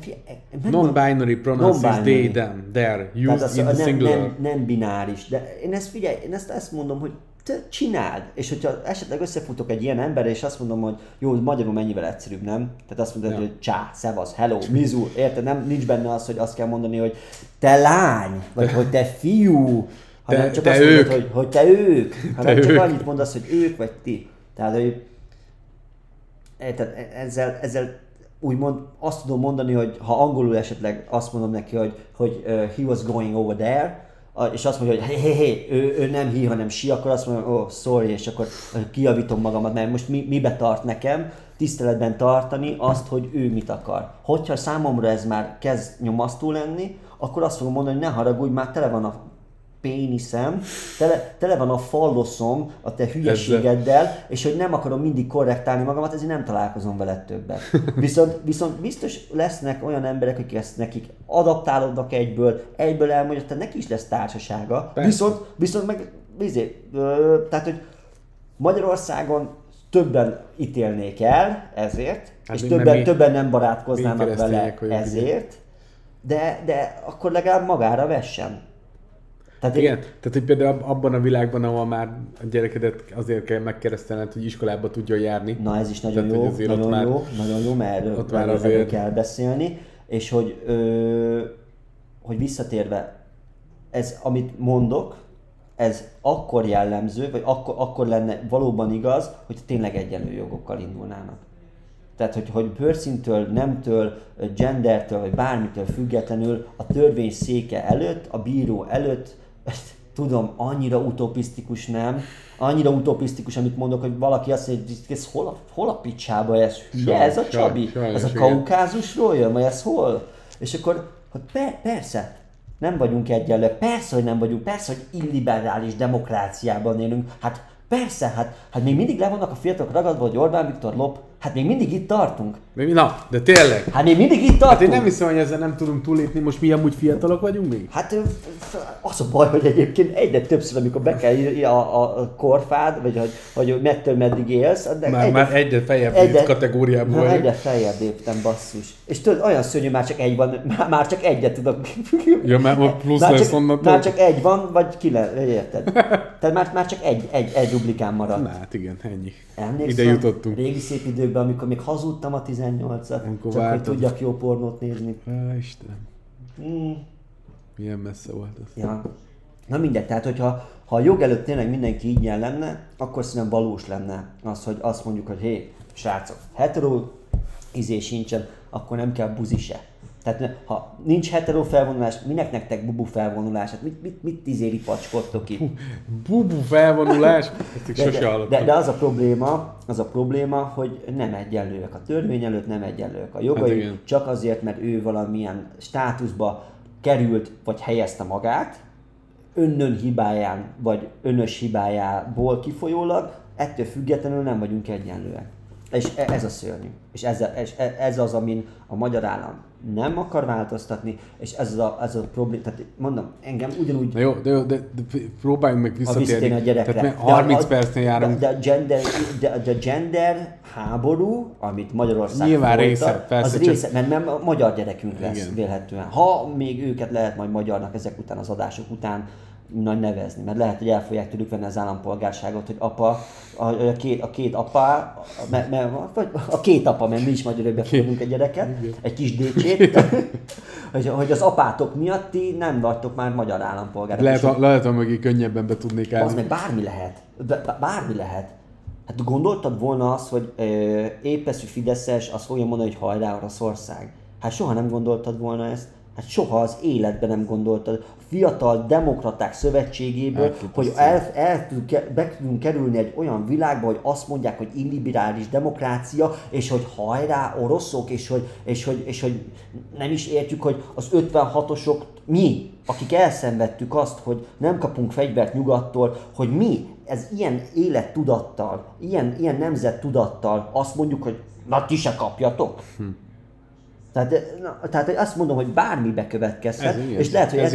Non-binary pronouns non is they, them, their, used az, in the nem, singular. Nem, nem bináris, de én ezt figyelj, én ezt, ezt mondom, hogy te csináld. És hogyha esetleg összefutok egy ilyen emberre, és azt mondom, hogy jó, magyarul mennyivel egyszerűbb, nem? Tehát azt mondod, ja. hogy csá, szevasz, hello, mizu, érted? Nem, nincs benne az, hogy azt kell mondani, hogy te lány, vagy hogy te fiú, hanem te, csak te azt ők. mondod, hogy, hogy te ők, hanem te csak ők. annyit mondasz, hogy ők vagy ti. Tehát, hogy érted, ezzel, ezzel úgymond azt tudom mondani, hogy ha angolul esetleg azt mondom neki, hogy, hogy uh, he was going over there, és azt mondja, hogy hé, hé, hé, ő, ő nem hi, hanem si, akkor azt mondom, oh, sorry, és akkor kiavítom magamat, mert most mi, mibe tart nekem, tiszteletben tartani azt, hogy ő mit akar. Hogyha számomra ez már kezd nyomasztó lenni, akkor azt fogom mondani, hogy ne haragudj, már tele van a péniszem, tele, tele van a falloszom a te hülyeségeddel, és hogy nem akarom mindig korrektálni magamat, ezért nem találkozom veled többet. Viszont, viszont biztos lesznek olyan emberek, akik ezt nekik adaptálódnak egyből, egyből elmondja, tehát neki is lesz társasága. Viszont, viszont meg, bizé, ö, tehát, hogy Magyarországon többen ítélnék el ezért, hát és többen, mi, többen nem barátkoznának vele ezért, de, de akkor legalább magára vessen. Tehát Igen, én... tehát hogy például abban a világban, ahol már a gyerekedet azért kell megkeresztelned, hogy iskolába tudja járni. Na ez is nagyon tehát, jó, nagyon már, jó, nagyon jó, mert ott már azért... kell beszélni, és hogy, ö, hogy visszatérve, ez, amit mondok, ez akkor jellemző, vagy akkor, akkor lenne valóban igaz, hogy tényleg egyenlő jogokkal indulnának. Tehát, hogy, hogy bőrszintől, nemtől, gendertől, vagy bármitől függetlenül a törvény széke előtt, a bíró előtt tudom, annyira utopisztikus nem, annyira utopisztikus, amit mondok, hogy valaki azt mondja, hogy ez hol a, hol a picsába ez? Hülye, ez a Csabi? ez a kaukázusról jön, vagy ez hol? És akkor, hogy per, persze, nem vagyunk egyenlőek, persze, hogy nem vagyunk, persze, hogy illiberális demokráciában élünk, hát persze, hát, hát még mindig le vannak a fiatalok ragadva, hogy Orbán Viktor lop Hát még mindig itt tartunk. Na, de tényleg. Hát még mindig itt tartunk. Hát én nem hiszem, hogy ezzel nem tudunk túlépni, most mi amúgy fiatalok vagyunk még? Hát az a baj, hogy egyébként egyre többször, amikor be kell írni a, a korfád, vagy hogy, hogy mettől meddig élsz. De már, egyre, már egyre feljebb egyre, kategóriában vagyok. Egyre feljebb léptem, basszus. És tudod, olyan szörnyű, már csak egy van, már, már csak egyet tudok. Ja, már plusz már lesz csak, Már csak egy van, vagy ki le, érted? Tehát már, már csak egy, egy, egy rublikán maradt. Na hát igen, ennyi. Emlékszem, Ide jutottunk. Régi szép időkben, amikor még hazudtam a 18-at, amikor csak vártad. hogy tudjak jó pornót nézni. Há, Istenem. Mm. Milyen messze volt az. Ja. Na mindegy, tehát hogyha ha a jog előtt tényleg mindenki így lenne, akkor szerintem valós lenne az, hogy azt mondjuk, hogy hé, srácok, hetero izé sincsen, akkor nem kell buzi se. Tehát ha nincs hetero felvonulás, minek nektek bubu felvonulás? Hát mit, mit, mit izéri pacskodtok itt? Bubu felvonulás? de, de, de, de, az a probléma, az a probléma, hogy nem egyenlőek a törvény előtt, nem egyenlőek a jogai, hát csak azért, mert ő valamilyen státuszba került, vagy helyezte magát, önnön hibáján, vagy önös hibájából kifolyólag, ettől függetlenül nem vagyunk egyenlőek. És e- ez a szörnyű. És ez, ez, ez az, amin a magyar állam nem akar változtatni, és ez az a, ez a probléma, tehát mondom, engem ugyanúgy... Na jó, de, jó, de, de próbáljunk meg visszatérni. A, a gyerekre. Tehát 30 de, percnél járunk. De, de, a gender, de, de gender háború, amit Magyarország Nyilván folyta, része, persze, az csak... része, mert nem a magyar gyerekünk lesz Igen. vélhetően. Ha még őket lehet majd magyarnak ezek után, az adások után nagy nevezni, mert lehet, hogy el fogják tőlük venni az állampolgárságot, hogy apa, a, a, két, a két apa, me, me, vagy a két apa, mert mi is majd örökbe fogadunk egy gyereket, egy kis décsét, hogy, hogy az apátok miatt ti nem vagytok már magyar állampolgárok. Lehet, a, lehet, hogy mögé könnyebben be tudnék állni. Az meg bármi lehet. Bármi lehet. Hát gondoltad volna azt, hogy épeszű Fideszes azt fogja mondani, hogy hajrá Oroszország? Hát soha nem gondoltad volna ezt. Hát soha az életben nem gondoltad. A fiatal demokraták szövetségéből, hogy el, el be tudunk kerülni egy olyan világba, hogy azt mondják, hogy illiberális demokrácia, és hogy hajrá oroszok, és hogy, és hogy, és hogy nem is értjük, hogy az 56-osok mi, akik elszenvedtük azt, hogy nem kapunk fegyvert nyugattól, hogy mi ez ilyen élettudattal, ilyen, ilyen nemzettudattal azt mondjuk, hogy na ti se kapjatok. Hm. Tehát, na, tehát azt mondom, hogy bármi bekövetkezhet, ez, és lehet, hogy, ez ezt,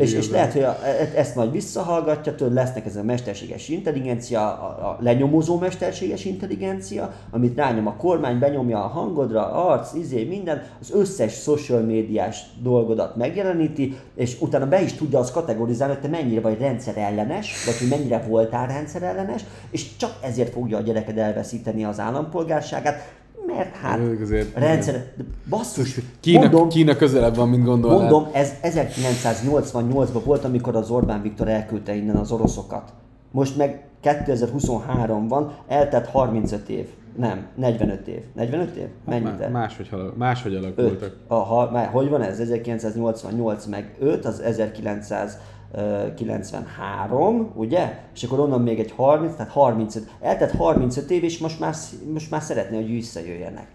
és, és lehet, hogy a, e- ezt majd visszahallgatja, tőle lesznek ez a mesterséges intelligencia, a, a lenyomozó mesterséges intelligencia, amit rányom a kormány, benyomja a hangodra, arc, izé, minden, az összes social médiás dolgodat megjeleníti, és utána be is tudja azt kategorizálni, hogy te mennyire vagy rendszer ellenes, vagy hogy mennyire voltál rendszer ellenes, és csak ezért fogja a gyereked elveszíteni az állampolgárságát, mert hát azért, rendszer... Basszus, Kína, mondom, Kína közelebb van, mint gondolnád. Mondom, ez 1988-ban volt, amikor az Orbán Viktor elküldte innen az oroszokat. Most meg 2023 van, eltett 35 év. Nem, 45 év. 45 év? Mennyit? Hát, máshogy, máshogy alakultak. Aha, hogy van ez? 1988 meg 5, az 1900 93, ugye? És akkor onnan még egy 30, tehát 35. Eltett 35 év, és most már, most már szeretné, hogy visszajöjjenek.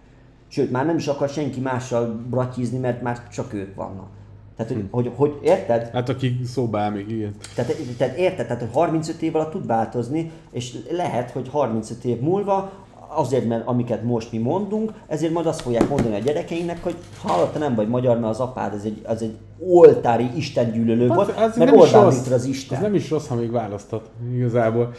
Sőt, már nem is akar senki mással bratyízni, mert már csak ők vannak. Tehát, hogy, hm. hogy, hogy érted? Hát aki szóba áll még, igen. Tehát, tehát érted, tehát hogy 35 év alatt tud változni, és lehet, hogy 35 év múlva azért, mert amiket most mi mondunk, ezért majd azt fogják mondani a gyerekeinknek, hogy hallotta nem vagy magyar, mert az apád ez egy, az egy oltári istengyűlölő hát, volt, az meg Orbán Viktor az Isten. Ez nem is rossz, ha még választat, igazából.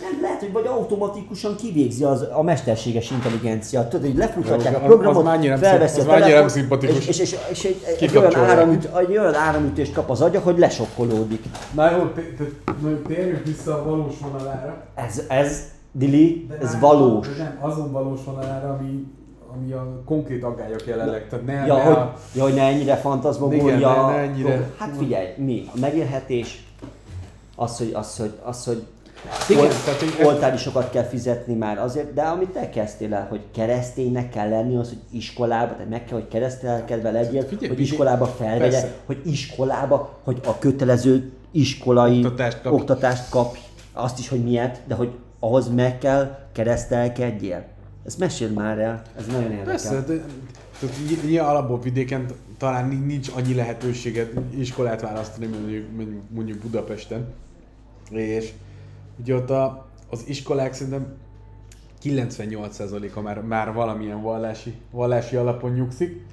Nem, lehet, hogy vagy automatikusan kivégzi az, a mesterséges intelligencia. Tudod, hogy lefutatják a programot, az felveszi az a telefon, szimpatikus. És, és, és, és egy, egy, olyan áramüt, egy olyan áramütést kap az agya, hogy lesokkolódik. Na jó, térjünk vissza a valós vonalára. Ez, ez Dili, de ez nem, valós. De nem, azon valós vonalára, ami ami a konkrét aggályok jelenleg. Tehát ne, ja, ne hogy, a... ja, hogy ne ennyire fantazmogória. Ne, ne ennyire. Hát figyelj, mi? A megélhetés, az, hogy, az, hogy, az, hogy igen, Ol, oltárisokat kell fizetni már azért, de amit te kezdtél el, hogy kereszténynek kell lenni az, hogy iskolába, tehát meg kell, hogy keresztelkedve legyél, Figyelj, hogy iskolába felvegye, persze. hogy iskolába, hogy a kötelező iskolai oktatást, kap. oktatást kapj, azt is, hogy miért, de hogy ahhoz meg kell keresztelkedjél. Ezt mesél már el, ez nagyon érdekel. Persze, de, tehát ilyen alapból vidéken talán nincs annyi lehetőséget iskolát választani, mondjuk, mondjuk Budapesten. És ugye ott a, az iskolák szerintem 98%-a már, már valamilyen vallási, vallási alapon nyugszik,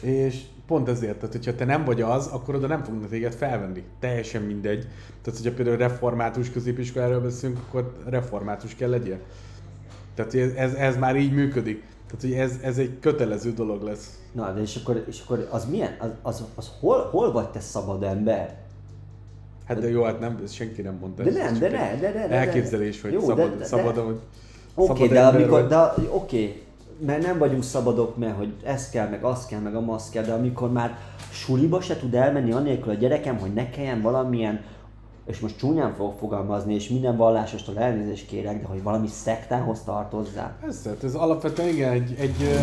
és pont ezért, tehát hogyha te nem vagy az, akkor oda nem fognak téged felvenni. Teljesen mindegy. Tehát, hogyha például református középiskoláról beszélünk, akkor református kell legyél. Tehát ez, ez, ez már így működik. Tehát, hogy ez, ez egy kötelező dolog lesz. Na, de és akkor, és akkor az milyen? Az, az, az hol, hol vagy te szabad ember? Hát de jó, hát nem, ezt senki nem mondta. De nem, de ne, de, de, de, Elképzelés, hogy jó, szabad, de, de, szabad, hogy Oké, okay, de amikor, de oké, okay, mert nem vagyunk szabadok, mert hogy ez kell, meg az kell, meg a maszk kell, de amikor már suliba se tud elmenni anélkül a gyerekem, hogy ne kelljen valamilyen és most csúnyán fogok fogalmazni, és minden vallásostól elnézést kérek, de hogy valami szektához tartozzá. Ez, ez alapvetően igen, egy, egy ö,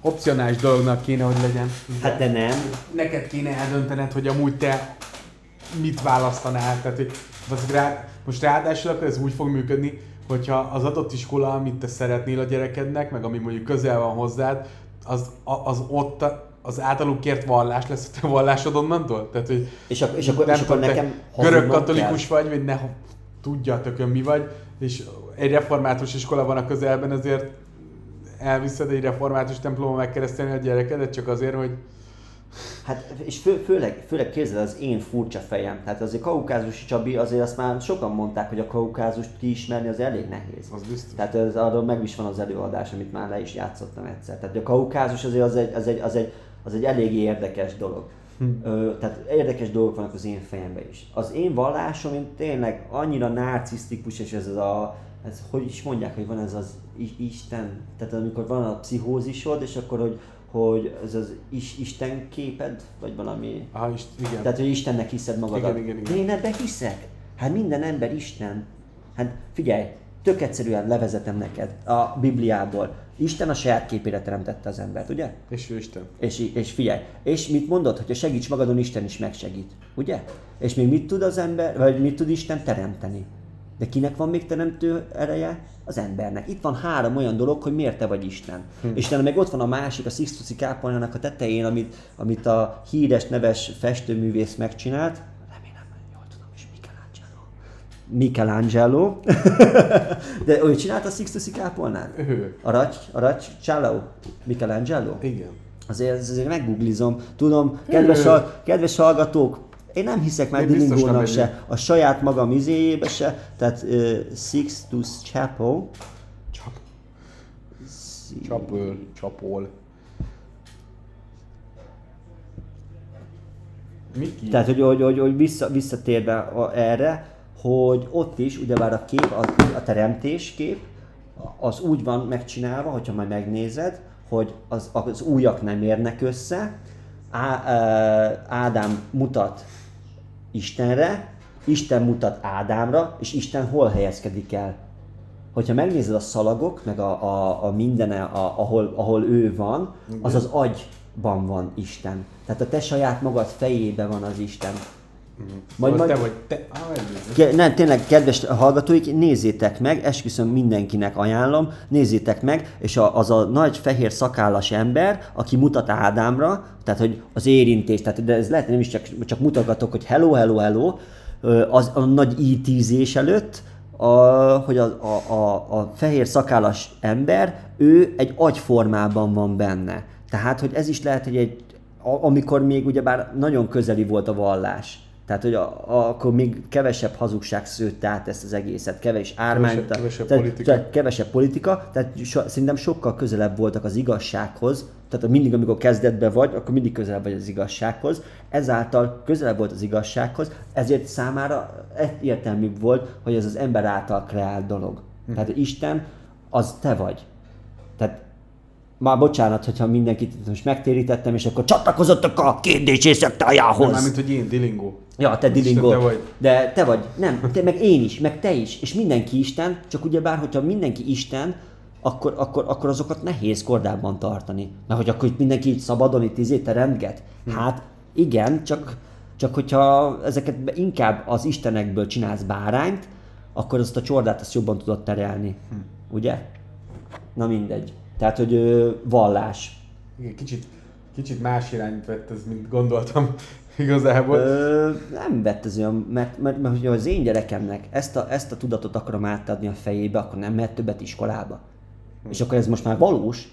opcionális dolognak kéne, hogy legyen. Hát de nem. Neked kéne eldöntened, hogy amúgy te mit választanál. Tehát, hogy rá, most ráadásul akkor ez úgy fog működni, hogyha az adott iskola, amit te szeretnél a gyerekednek, meg ami mondjuk közel van hozzád, az, az ott az általuk kért vallás lesz a te vallásod onnantól? Tehát, hogy és, ak- és akkor, nem és akkor nekem görög katolikus kell. vagy, vagy ne tudja tökön mi vagy, és egy református iskola van a közelben, ezért elviszed egy református templomba megkeresztelni a gyerekedet csak azért, hogy Hát, és fő, főleg, főleg képzeld az én furcsa fejem. Tehát azért kaukázusi Csabi, azért azt már sokan mondták, hogy a kaukázust kiismerni az elég nehéz. Az biztos. Tehát ez, arról meg is van az előadás, amit már le is játszottam egyszer. Tehát a kaukázus azért az egy, az egy, az egy, az egy eléggé érdekes dolog. Hm. Ö, tehát érdekes dolgok vannak az én fejemben is. Az én vallásom én tényleg annyira narcisztikus, és ez az a, ez hogy is mondják, hogy van ez az Isten, tehát amikor van a pszichózisod, és akkor, hogy, hogy ez az is, Isten képed, vagy valami... Aha, is, igen. Tehát, hogy Istennek hiszed magadat. Igen, igen, igen. De én ebbe hiszek. Hát minden ember Isten. Hát figyelj, tök egyszerűen levezetem neked a Bibliából. Isten a saját képére teremtette az embert, ugye? És ő Isten. És, és figyelj, és mit mondod, hogyha segíts magadon, Isten is megsegít, ugye? És még mit tud az ember, vagy mit tud Isten teremteni? De kinek van még teremtő ereje? Az embernek. Itt van három olyan dolog, hogy miért te vagy Isten. Hm. És utána meg ott van a másik, a Sixtusi kápolnának a tetején, amit, amit a híres, neves festőművész megcsinált. Remélem, jól tudom, és Michelangelo. De ő csinálta a Sixtusi kápolnát? Ő. A Racs, a Racs Cialo? Michelangelo? Igen. Azért, azért meggooglizom. Tudom, kedves, a, kedves hallgatók, én nem hiszek már Dillingónak se, a saját magam izéjébe se, tehát uh, Sixtus Chapel. Csap. Csapöl, csapol. Miki? Tehát, hogy, hogy, hogy, hogy vissza, visszatérve erre, hogy ott is, ugyebár a kép, a, a teremtés kép, az úgy van megcsinálva, hogyha majd megnézed, hogy az, az újak nem érnek össze, Á, Ádám mutat Istenre, Isten mutat Ádámra, és Isten hol helyezkedik el. Hogyha megnézed a szalagok, meg a, a, a mindene, a, ahol, ahol ő van, az az agyban van Isten. Tehát a te saját magad fejében van az Isten. Majd, majd, te vagy te. Ah, nem, tényleg, kedves hallgatóik, nézzétek meg, esküszöm mindenkinek ajánlom, nézzétek meg, és a, az a nagy fehér szakállas ember, aki mutat Ádámra, tehát hogy az érintés, tehát de ez lehet, nem is csak, csak mutogatok, hogy hello, hello, hello, az a nagy ítízés előtt, a, hogy a, a, a, a fehér szakállas ember, ő egy agyformában van benne. Tehát, hogy ez is lehet, hogy egy, amikor még ugyebár nagyon közeli volt a vallás tehát, hogy a, a, akkor még kevesebb hazugság szőtte át ezt az egészet, kevés ármány, kevesebb, kevesebb, tehát, politika. Tehát kevesebb politika, tehát so, szerintem sokkal közelebb voltak az igazsághoz, tehát mindig, amikor kezdetben vagy, akkor mindig közelebb vagy az igazsághoz, ezáltal közelebb volt az igazsághoz, ezért számára értelmű volt, hogy ez az ember által kreált dolog. Hm. Tehát Isten az te vagy. Tehát már bocsánat, hogyha mindenkit most megtérítettem, és akkor csatlakozottak a kérdésé szektájához. Nem, mint hogy én, Dilingó. Ja, te Dilingó. Te vagy. De te vagy. Nem, te, meg én is, meg te is. És mindenki Isten, csak ugyebár, hogyha mindenki Isten, akkor, akkor, akkor azokat nehéz kordában tartani. Mert hogy akkor itt mindenki így szabadon itt izé teremtget. Hm. Hát igen, csak, csak hogyha ezeket inkább az istenekből csinálsz bárányt, akkor azt a csordát azt jobban tudod terelni. Hm. Ugye? Na mindegy. Tehát, hogy ö, vallás. Igen, kicsit, kicsit más irányt vett ez, mint gondoltam igazából. Ö, nem vett ez olyan, mert, mert, mert, mert az én gyerekemnek ezt a, ezt a tudatot akarom átadni a fejébe, akkor nem mehet többet iskolába. Hm. És akkor ez most már valós,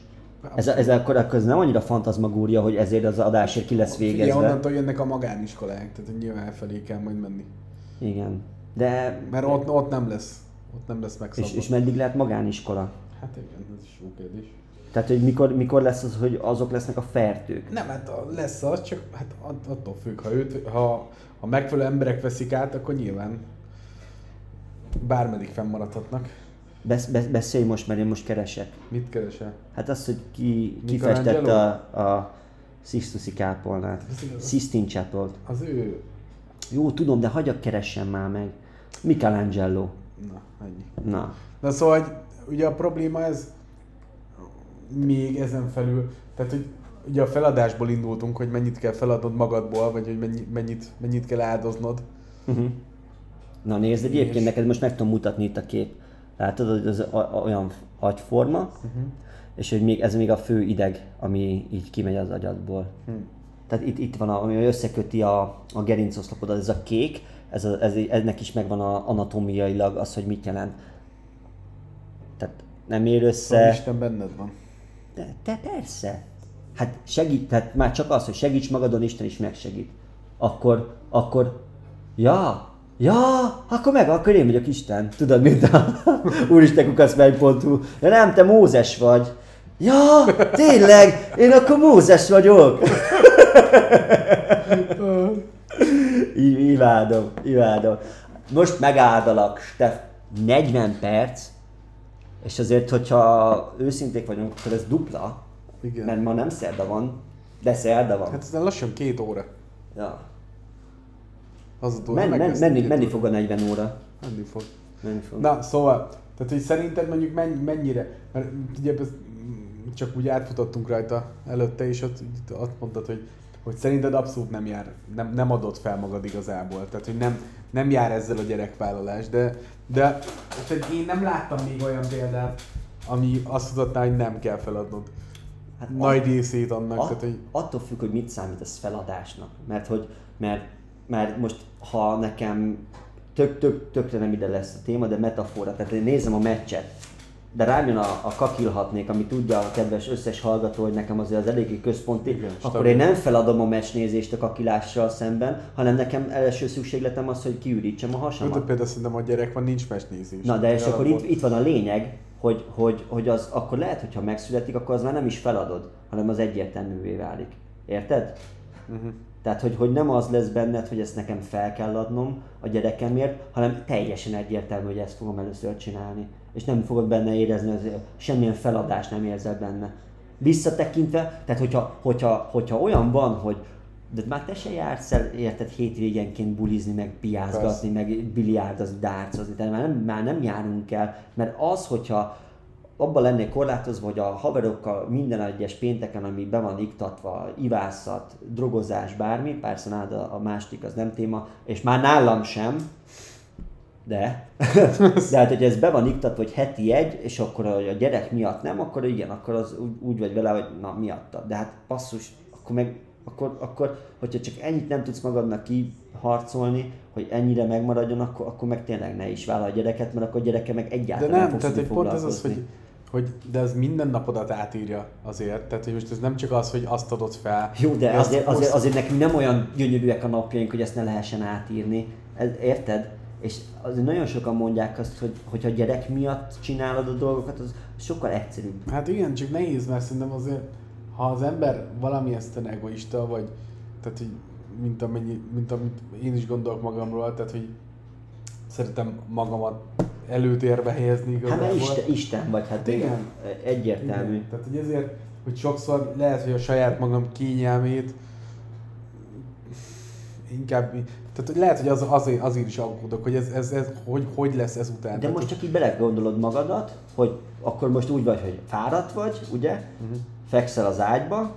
ez, ez akkor, akkor ez nem annyira fantazmagúria, hogy ezért az adásért ki lesz végezve. Igen, onnantól jönnek a magániskolák, tehát nyilván elfelé kell majd menni. Igen. De... Mert ott, ott nem lesz. Ott nem lesz megszabva. És, és meddig lehet magániskola? Hát igen, ez is jó kérdés. Tehát, hogy mikor, mikor lesz az, hogy azok lesznek a fertők? Nem, hát lesz az, csak hát attól függ, ha, őt, ha, ha megfelelő emberek veszik át, akkor nyilván bármeddig fennmaradhatnak. Besz, besz, beszélj most, mert én most keresek. Mit keresel? Hát az, hogy ki, ki festette a, a Sixtusi kápolnát. Sistine chapel Az ő... Jó, tudom, de hagyjak keressen már meg. Michelangelo. Na, ennyi. Na. Na szóval, hogy ugye a probléma ez még ezen felül, tehát hogy ugye a feladásból indultunk, hogy mennyit kell feladnod magadból, vagy hogy mennyi, mennyit, mennyit kell áldoznod. Uh-huh. Na nézd, egyébként és... neked most meg tudom mutatni itt a kép. Látod, hogy az olyan agyforma, uh-huh. és hogy még ez még a fő ideg, ami így kimegy az agyadból. Uh-huh. Tehát itt, itt van, a, ami összeköti a, a gerincoszlopodat, ez a kék, ez, a, ez, ennek is megvan a, anatómiailag az, hogy mit jelent. Tehát nem ér össze. Szóval Isten benned van. Te, te persze. Hát segít, tehát már csak az, hogy segíts magadon, Isten is megsegít. Akkor, akkor, ja, ja, akkor meg, akkor én vagyok Isten. Tudod, mint a Úristen kukasz megy.hu. Ja nem, te Mózes vagy. Ja, tényleg, én akkor Mózes vagyok. Imádom, imádom. Most megáldalak, te 40 perc, és azért, hogyha őszinték vagyunk, akkor ez dupla, Igen. mert ma nem szerda van, de szerda van. Hát ez lassan két óra. ja. Az a Men, men, menni, menni fog a 40 óra. Menni fog. Menni fog. Na, szóval, tehát hogy szerinted mondjuk menny, mennyire, mert ugye csak úgy átfutottunk rajta előtte, és ott, ott mondtad, hogy, hogy szerinted abszolút nem jár, nem, nem adott fel magad igazából, tehát hogy nem, nem jár ezzel a gyerekvállalás, de, de tehát én nem láttam még olyan példát, ami azt mutatná, hogy nem kell feladnod. Hát Nagy részét annak, A, tehát hogy attól függ, hogy mit számít ez feladásnak. Mert hogy, mert, mert most, ha nekem tök, tök, tökre nem ide lesz a téma, de metafora, tehát én nézem a meccset, de rám jön a, a kakilhatnék, ami tudja a kedves összes hallgató, hogy nekem azért az eléggé központi, Igen, akkor stabil. én nem feladom a meccsnézést a kakilással szemben, hanem nekem első szükségletem az, hogy kiürítsem a hasamat. de például szerintem a gyerek van, nincs mesnézés. Na de és akkor itt, itt van a lényeg, hogy, hogy, hogy az akkor lehet, hogyha megszületik, akkor az már nem is feladod, hanem az egyértelművé válik. Érted? Uh-huh. Tehát, hogy, hogy nem az lesz benned, hogy ezt nekem fel kell adnom a gyerekemért, hanem teljesen egyértelmű, hogy ezt fogom először csinálni. És nem fogod benne érezni, az, semmilyen feladást nem érzel benne. Visszatekintve, tehát hogyha, hogyha, hogyha olyan van, hogy de már te se jársz el, érted, hétvégenként bulizni, meg piázgatni, meg biliárdozni, dárcozni, tehát már nem, már nem járunk el, mert az, hogyha abban lennék korlátozva, hogy a haverokkal minden egyes pénteken, ami be van iktatva, ivászat, drogozás, bármi, persze nálad a, a másik az nem téma, és már nálam sem, de, de hát, hogy ez be van iktatva, hogy heti egy, és akkor a, gyerek miatt nem, akkor igen, akkor az úgy, úgy vagy vele, hogy na miattad. De hát basszus, akkor meg, akkor, akkor hogyha csak ennyit nem tudsz magadnak kiharcolni, hogy ennyire megmaradjon, akkor, akkor meg tényleg ne is vállal a gyereket, mert akkor a gyereke meg De egyáltalán nem, fogsz tehát hogy pont ez az, hogy, hogy de ez minden napodat átírja azért. Tehát, hogy most ez nem csak az, hogy azt adod fel. Jó, de azért, azért, azért nekünk nem olyan gyönyörűek a napjaink, hogy ezt ne lehessen átírni. Ez, érted? És azért nagyon sokan mondják azt, hogy hogyha gyerek miatt csinálod a dolgokat, az sokkal egyszerűbb. Hát igen, csak nehéz, mert szerintem azért, ha az ember valami ezt egoista, vagy tehát, hogy mint, amennyi, mint amit én is gondolok magamról, tehát, hogy szeretem magamat előtérbe helyezni Hát igazából. mert Isten, Isten vagy, hát Igen. egyértelmű. Igen. Tehát, hogy ezért, hogy sokszor lehet, hogy a saját magam kényelmét inkább, tehát lehet, hogy az, azért, azért is aggódok, hogy ez, ez, ez hogy, hogy lesz ez után. De Tehát, most csak így belegondolod magadat, hogy akkor most úgy vagy, hogy fáradt vagy, ugye? Mhm. Fekszel az ágyba,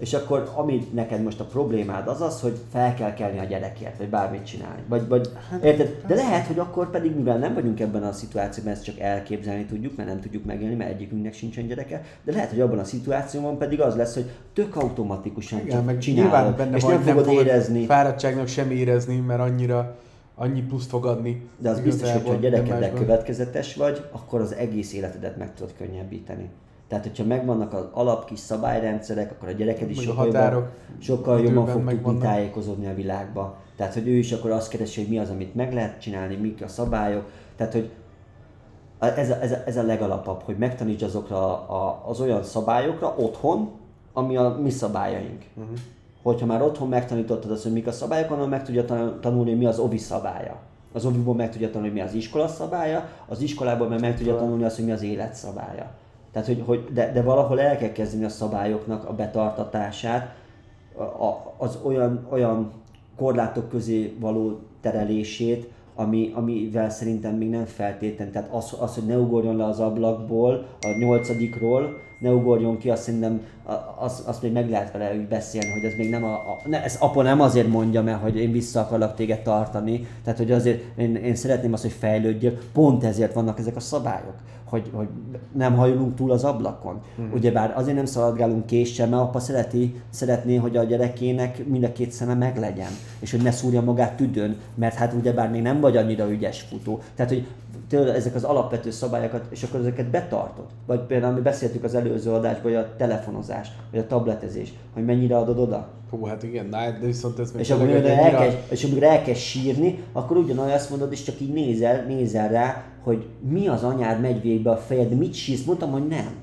és akkor ami neked most a problémád az az, hogy fel kell kelni a gyerekért, vagy bármit csinálni. Vagy, vagy Hát, érted? De lehet, hogy akkor pedig, mivel nem vagyunk ebben a szituációban, ezt csak elképzelni tudjuk, mert nem tudjuk megélni, mert egyikünknek sincsen gyereke, de lehet, hogy abban a szituációban pedig az lesz, hogy tök automatikusan Igen, csak meg csinálod, benne és nem fogod érezni. Fáradtságnak sem érezni, mert annyira annyi pluszt fog adni. De az biztos, hogy ha gyerekeddel következetes vagy, akkor az egész életedet meg tudod könnyebbíteni. Tehát, hogyha megvannak az alap kis szabályrendszerek, akkor a gyereked is a sokkal határok jobban, sokkal jobban fog tudni megvannak. tájékozódni a világba. Tehát, hogy ő is akkor azt keresi, hogy mi az, amit meg lehet csinálni, mik a szabályok. Tehát, hogy a- ez a, ez a, ez a legalapabb, hogy megtaníts azokra a, az olyan szabályokra otthon, ami a mi szabályaink. Uh-huh. Hogyha már otthon megtanítottad azt, hogy mik a szabályok, onnan meg tudja tan- tanulni, hogy mi az ovi szabálya. Az oviból meg tudja tanulni, hogy mi az iskola szabálya, az iskolából meg meg tudja tanulni azt, hogy mi az élet szabálya. Tehát, hogy, hogy de, de valahol el kell kezdeni a szabályoknak a betartatását, a, az olyan, olyan korlátok közé való terelését, ami, amivel szerintem még nem feltétlen. Tehát az, az, hogy ne ugorjon le az ablakból, a nyolcadikról, ne ugorjon ki, azt szerintem a- az, azt még meg lehet vele úgy beszélni, hogy ez még nem a, a ne, ez apa nem azért mondja, mert hogy én vissza akarlak téged tartani, tehát hogy azért én, én szeretném azt, hogy fejlődjél, pont ezért vannak ezek a szabályok, hogy, hogy nem hajolunk túl az ablakon. Mm. Ugyebár azért nem szaladgálunk késsel, mert apa szereti, szeretné, hogy a gyerekének mind a két szeme meglegyen, és hogy ne szúrja magát tüdőn, mert hát ugyebár még nem vagy annyira ügyes futó. Tehát, hogy tőle ezek az alapvető szabályokat, és akkor ezeket betartod. Vagy például mi beszéltük az előző adásban, hogy a telefonozás, vagy a tabletezés, hogy mennyire adod oda. Hú, hát igen, de viszont ez És amikor, tényleg egy elkezd, és amikor elkezd sírni, akkor ugyanolyan azt mondod, és csak így nézel, nézel rá, hogy mi az anyád megy végbe a fejed, mit sírsz, mondtam, hogy nem.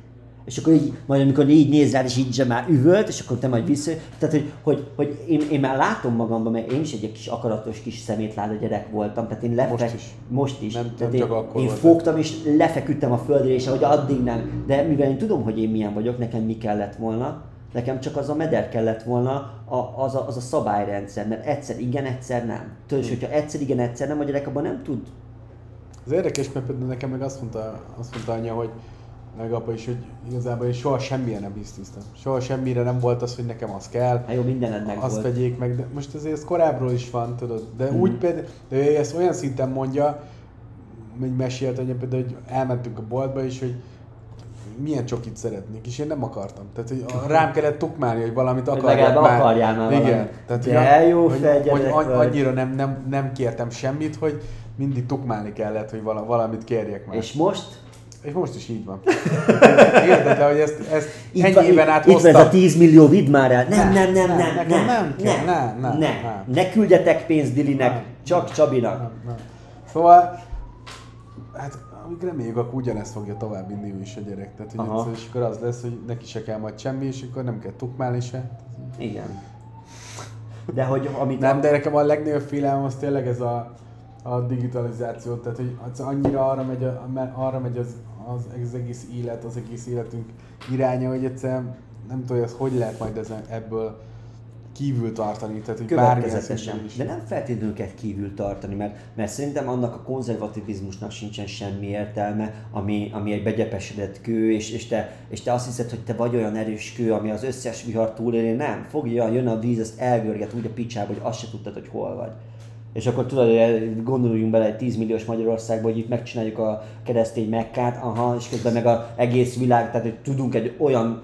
És akkor így, majd amikor így néz rád, és így már üvölt, és akkor te majd vissza. Tehát, hogy, hogy, hogy én, én, már látom magamban, mert én is egy kis akaratos kis szemétláda gyerek voltam, tehát én lefek, Most is. Most is. Nem- tehát nem én, csak akkor én fogtam, és lefeküdtem a földre, és ahogy addig nem. De mivel én tudom, hogy én milyen vagyok, nekem mi kellett volna, Nekem csak az a meder kellett volna, a, az, a, az a szabályrendszer, mert egyszer igen, egyszer nem. Tudod, és hogyha egyszer igen, egyszer nem, a gyerek abban nem tud. Az érdekes, mert például nekem meg azt mondta, azt mondta anya, hogy meg apa is, hogy igazából én soha semmire nem hisztiztem. Soha semmire nem volt az, hogy nekem az kell. Hát jó, mindened meg azt volt. vegyék meg, de most azért ez korábbról is van, tudod. De Mhm. mm. úgy például, de ő ezt olyan szinten mondja, hogy mesélt anya például, hogy elmentünk a boltba is, hogy milyen csokit szeretnék, és én nem akartam. Tehát, hogy rám kellett tukmálni, hogy valamit Hogy akarjak legalább már. akarjál már Igen. valamit. Tehát, De hogy, jó hogy, hogy, hogy annyira nem, nem, nem kértem semmit, hogy mindig tukmálni kellett, hogy vala, valamit kérjek már. És most És most is így van. Érted, hogy ezt, ezt itt, ennyi van, éven át itt van ez a hoztam. 10 millió, vidd már el. Nem, nem, nem, Nem, nem, nem, nem nem, nem, nem, ne. nem. Ne küldjetek pénzt Dilinek, Nem. csak Csabinak. Nem, nem. Szóval, hát amíg reméljük, akkor ugyanezt fogja tovább inni ő is a gyerek. Tehát, hogy egyszer, és akkor az lesz, hogy neki se kell majd semmi, és akkor nem kell tukmálni se. Igen. De hogy amit Nem, de nekem a legnagyobb félelem az tényleg ez a, a digitalizáció, tehát hogy az annyira arra megy, a, arra megy az, az, az egész élet, az egész életünk iránya, hogy egyszerűen nem tudom, hogy ez hogy lehet majd ezen, ebből kívül tartani, tehát hogy Következetesen. is. De nem feltétlenül kell kívül tartani, mert, mert szerintem annak a konzervativizmusnak sincsen semmi értelme, ami, ami egy begyepesedett kő, és, és, te, és te azt hiszed, hogy te vagy olyan erős kő, ami az összes vihar túléli. Nem, fogja, jön a víz, ezt elgörget úgy a picsába, hogy azt se tudtad, hogy hol vagy. És akkor tudod, hogy gondoljunk bele egy 10 milliós Magyarországba, hogy itt megcsináljuk a keresztény mekkát, aha, és közben meg az egész világ, tehát hogy tudunk egy olyan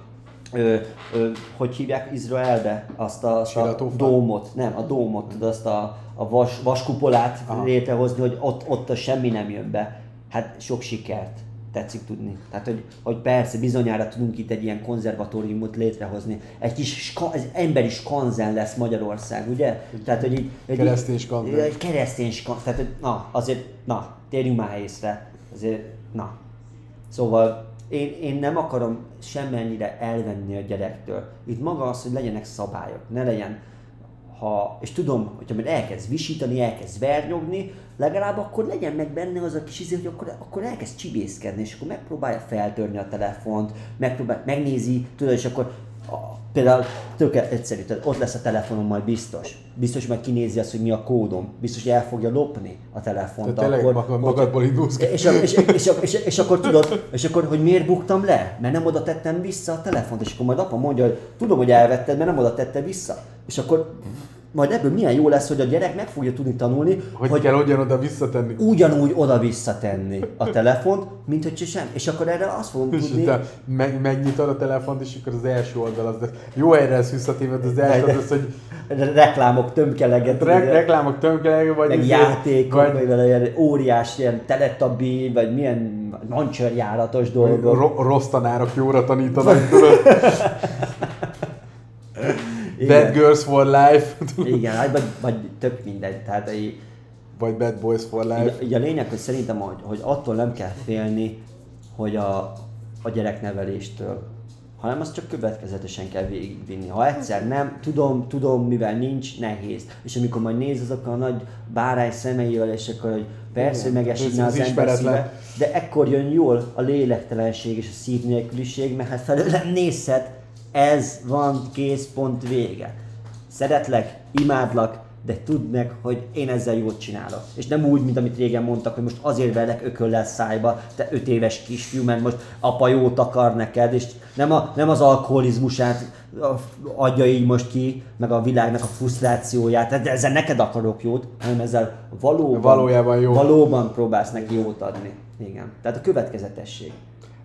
ö, ö, hogy hívják Izraelbe azt a, azt a dómot, nem, a dómot, tudod, azt a, a vas, vaskupolát Aha. létrehozni, hogy ott, ott a semmi nem jön be. Hát sok sikert tetszik tudni. Tehát, hogy, hogy persze, bizonyára tudunk itt egy ilyen konzervatóriumot létrehozni. Egy kis ska, egy emberi skanzen lesz Magyarország, ugye? Tehát, hogy így, egy, keresztény skanzen. Egy keresztény skanzen. Tehát, hogy na, azért, na, térjünk már észre. Azért, na. Szóval én, én nem akarom semmennyire elvenni a gyerektől. Itt maga az, hogy legyenek szabályok, ne legyen ha, és tudom, hogyha majd elkezd visítani, elkezd vernyogni, legalább akkor legyen meg benne az a kis izé, hogy akkor, akkor elkezd csibészkedni, és akkor megpróbálja feltörni a telefont, megpróbál, megnézi, tudod, és akkor a, például tök egyszerű, tehát ott lesz a telefonom majd biztos. Biztos majd kinézi azt, hogy mi a kódom. Biztos, hogy el fogja lopni a telefont. Tehát tényleg maga- magadból indulsz ki. és, és, és, és, és, és, akkor tudod, és akkor, hogy miért buktam le? Mert nem oda tettem vissza a telefont, és akkor majd apa mondja, hogy tudom, hogy elvetted, mert nem oda tette vissza. És akkor majd ebből milyen jó lesz, hogy a gyerek meg fogja tudni tanulni, Hogy, hogy kell ugyanoda visszatenni. ugyanúgy oda visszatenni a telefont, mint hogy sem. És akkor erre azt fogom És tudni, meg, megnyitod a telefont, és akkor az első oldal az, jó helyre lesz visszatéve, de az első az, az hogy re- reklámok tömkeleget, re- reklámok tömkeleg, vagy meg játékok, vagy, vagy ilyen óriás ilyen teletabi, vagy milyen mancsörjáratos dolgok. ro- rossz tanárok jóra tanítanak? Igen. Bad Girls for Life, Igen, hát vagy, vagy tök mindegy. Tehát így, vagy Bad Boys for Life. így a lényeg, hogy szerintem, hogy, hogy attól nem kell félni, hogy a, a gyerekneveléstől, hanem azt csak következetesen kell végigvinni. Ha egyszer nem, tudom, tudom, mivel nincs, nehéz. És amikor majd néz azok a nagy bárány szemeivel, és akkor, hogy persze, hogy Igen, megesítne az az ember szíve, de ekkor jön jól a lélektelenség és a szív nélküliség, mert hát felőlem nézhet, ez van, kész, pont vége. Szeretlek, imádlak, de tudd meg, hogy én ezzel jót csinálok. És nem úgy, mint amit régen mondtak, hogy most azért velek ököllel szájba, te öt éves kisfiú, mert most apa jót akar neked, és nem, a, nem az alkoholizmusát adja így most ki, meg a világnak a frusztrációját, de ezzel neked akarok jót, hanem ezzel valóban, Valójában jó. valóban próbálsz neki jót adni. Igen. Tehát a következetesség.